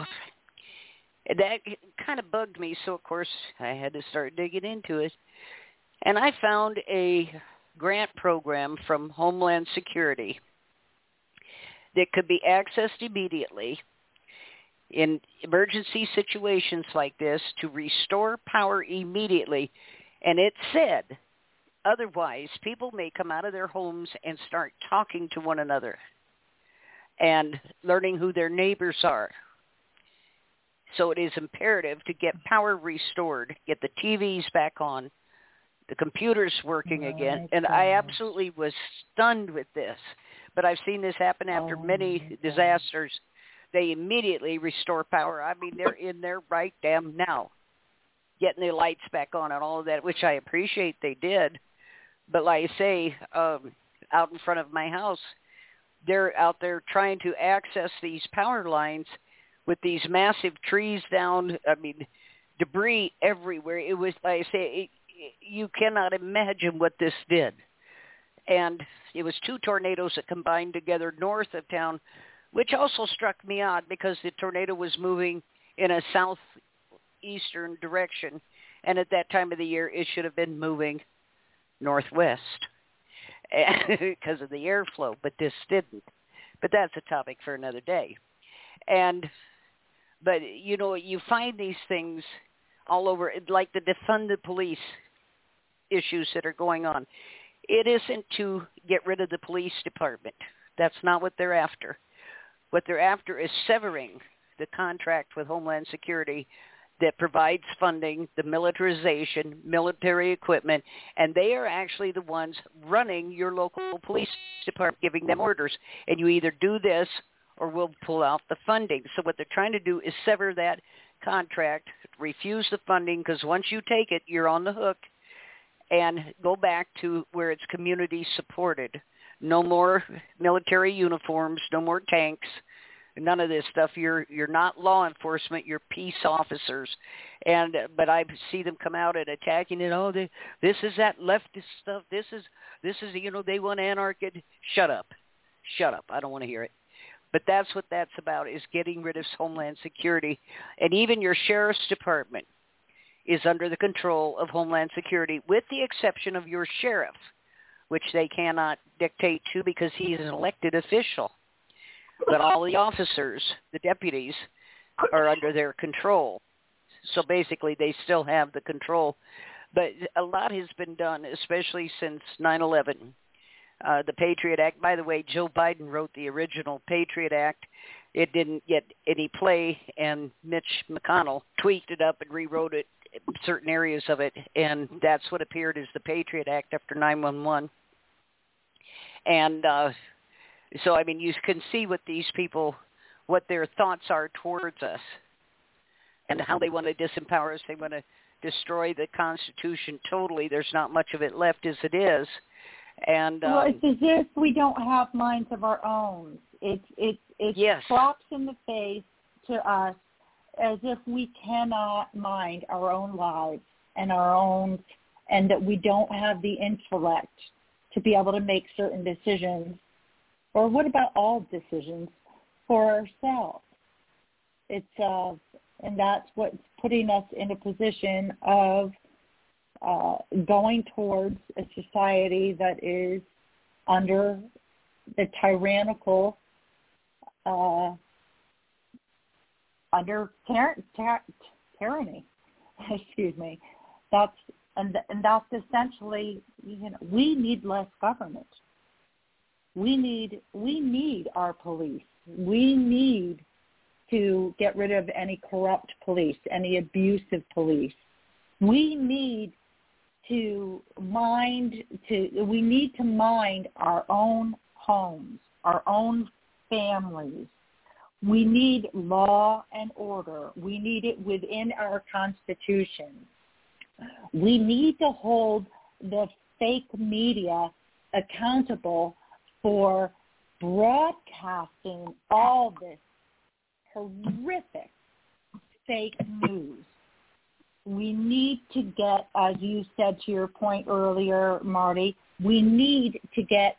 that kind of bugged me. So of course I had to start digging into it, and I found a grant program from Homeland Security that could be accessed immediately in emergency situations like this to restore power immediately. And it said, otherwise, people may come out of their homes and start talking to one another and learning who their neighbors are. So it is imperative to get power restored, get the TVs back on, the computers working again. And I absolutely was stunned with this. But I've seen this happen after Oh, many disasters. They immediately restore power. I mean, they're in there right damn now, getting the lights back on and all of that, which I appreciate they did. But like I say, um, out in front of my house, they're out there trying to access these power lines with these massive trees down. I mean, debris everywhere. It was like I say, it, you cannot imagine what this did. And it was two tornadoes that combined together north of town, which also struck me odd because the tornado was moving in a southeastern direction, and at that time of the year, it should have been moving northwest because of the airflow, but this didn't. But that's a topic for another day. And but you know, you find these things all over, like the defund the police issues that are going on. It isn't to get rid of the police department. That's not what they're after. What they're after is severing the contract with Homeland Security that provides funding, the militarization, military equipment, and they are actually the ones running your local police department, giving them orders. And you either do this or we'll pull out the funding. So what they're trying to do is sever that contract, refuse the funding, because once you take it, you're on the hook, and go back to where it's community supported. No more military uniforms, no more tanks, none of this stuff. You're you're not law enforcement. You're peace officers, and but I see them come out and attacking it. Oh, they, this is that leftist stuff. This is this is you know they want anarchy. Shut up, shut up. I don't want to hear it. But that's what that's about: is getting rid of Homeland Security, and even your sheriff's department is under the control of Homeland Security, with the exception of your sheriff, which they cannot dictate to because he is an elected official but all the officers, the deputies, are under their control. So basically, they still have the control. But a lot has been done, especially since 9/11. Uh, the Patriot Act. By the way, Joe Biden wrote the original Patriot Act. It didn't get any play, and Mitch McConnell tweaked it up and rewrote it, certain areas of it, and that's what appeared as the Patriot Act after 9/11. And uh, so, I mean, you can see what these people, what their thoughts are towards us, and how they want to disempower us. They want to destroy the Constitution totally. There's not much of it left as it is, and um, well, it's as if we don't have minds of our own. It's it's it's Yes. slaps in the face to us as if we cannot mind our own lives and our own, and that we don't have the intellect to be able to make certain decisions. Or what about all decisions for ourselves? It's uh, and that's what's putting us in a position of uh, going towards a society that is under the tyrannical, uh, under tyr- tyr- tyranny. Excuse me. That's and and that's essentially you know we need less government. We need we need our police. We need to get rid of any corrupt police, any abusive police. We need to mind to we need to mind our own homes, our own families. We need law and order. We need it within our constitution. We need to hold the fake media accountable for broadcasting all this horrific fake news. We need to get, as you said to your point earlier, Marty, we need to get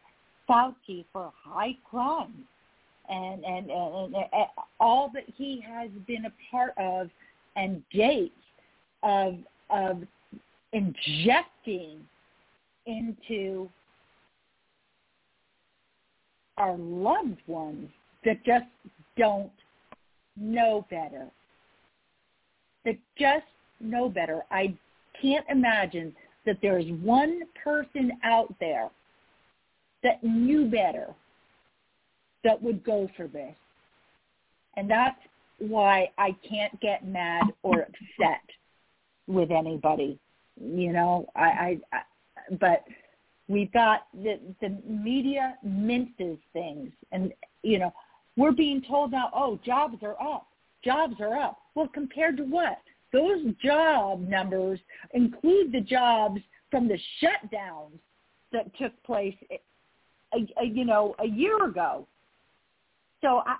Fauci for high crime and and, and, and all that he has been a part of and dates of of injecting into our loved ones that just don't know better. That just know better. I can't imagine that there's one person out there that knew better that would go for this. And that's why I can't get mad or upset with anybody. You know, I, I, I but we've got the the media minces things and you know, we're being told now, oh, jobs are up. Jobs are up. Well, compared to what? Those job numbers include the jobs from the shutdowns that took place a, a, you know, a year ago. So I,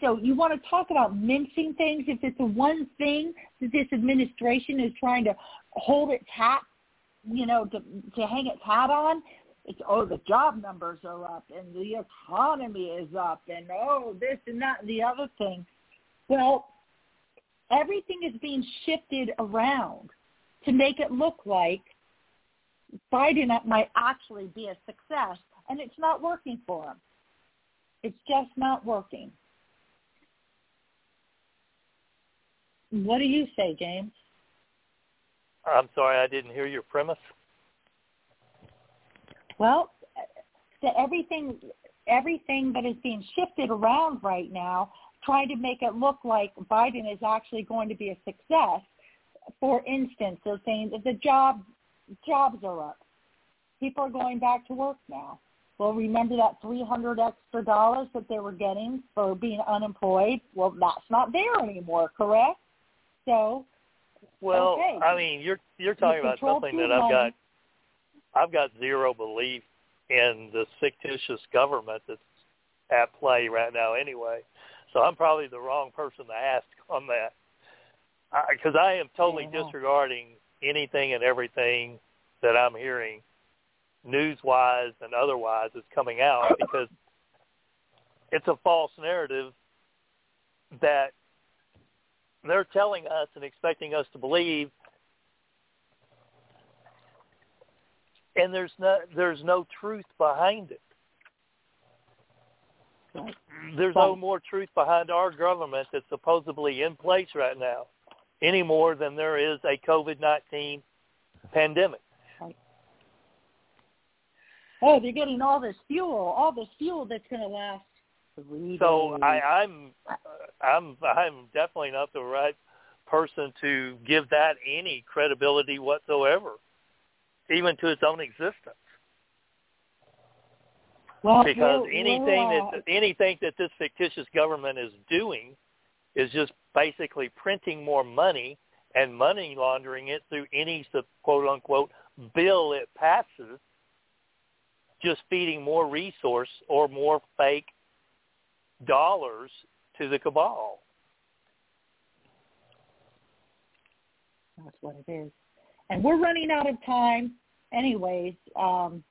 so you want to talk about mincing things? If it's the one thing that this administration is trying to hold its hat, you know, to to hang its hat on, it's oh the job numbers are up and the economy is up and oh this and that and the other thing. Well, everything is being shifted around to make it look like Biden might actually be a success, and it's not working for him. It's just not working. What do you say, James? I'm sorry, I didn't hear your premise. Well, the, everything everything that is being shifted around right now, trying to make it look like Biden is actually going to be a success. For instance, they're saying that the job jobs are up. People are going back to work now. Well, remember that 300 extra dollars that they were getting for being unemployed? Well, that's not there anymore, correct? So, well, okay. I mean, you're you're talking about something that I've got I've got zero belief in the fictitious government that's at play right now anyway. So I'm probably the wrong person to ask on that. Because I, I am totally yeah. disregarding anything and everything that I'm hearing news-wise and otherwise is coming out because it's a false narrative that they're telling us and expecting us to believe and there's no there's no truth behind it. There's no more truth behind our government that's supposedly in place right now, any more than there is a COVID nineteen pandemic. Oh, they're getting all this fuel, all this fuel that's going to last three so days. I, I'm, I'm, I'm definitely not the right person to give that any credibility whatsoever even to its own existence. Well, because we're, anything uh, that anything that this fictitious government is doing is just basically printing more money and money laundering it through any quote unquote bill it passes, just feeding more resource or more fake dollars to the cabal. That's what it is and we're running out of time anyways. Um,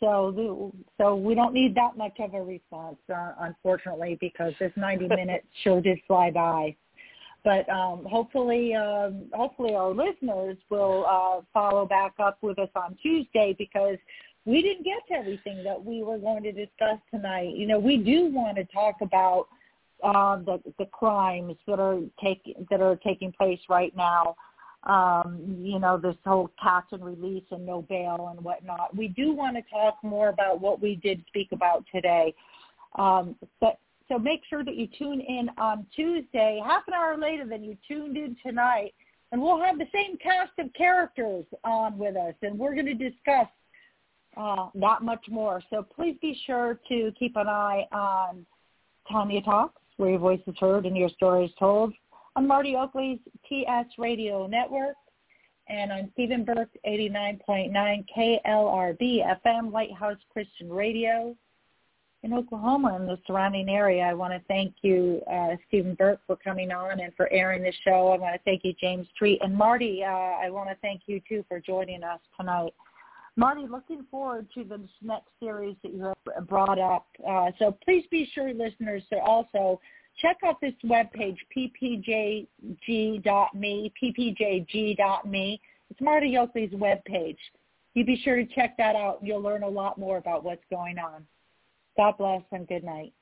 so the, so we don't need that much of a response, uh, unfortunately, because this 90 minutes sure did fly by. But um, hopefully, um, hopefully our listeners will uh, follow back up with us on Tuesday because we didn't get to everything that we were going to discuss tonight. You know, we do want to talk about uh, the the crimes that are taking that are taking place right now um, you know, this whole catch and release and no bail and whatnot. We do want to talk more about what we did speak about today. Um, but so make sure that you tune in on Tuesday, half an hour later than you tuned in tonight, and we'll have the same cast of characters on with us, and we're going to discuss uh, not much more. So please be sure to keep an eye on Tanya Talks, where your voice is heard and your story is told on Marty Oakley's TS Radio Network and on Stephen Burke 89.9 KLRB FM Lighthouse Christian Radio in Oklahoma and the surrounding area. I want to thank you, uh, Stephen Burke, for coming on and for airing the show. I want to thank you, James Treat. And Marty, uh, I want to thank you, too, for joining us tonight. Marty, looking forward to this next series that you have brought up. Uh, so please be sure, listeners, to also check out this webpage, ppjg.me, ppjg.me. It's Marty Oakley's webpage. You be sure to check that out. You'll learn a lot more about what's going on. God bless and good night.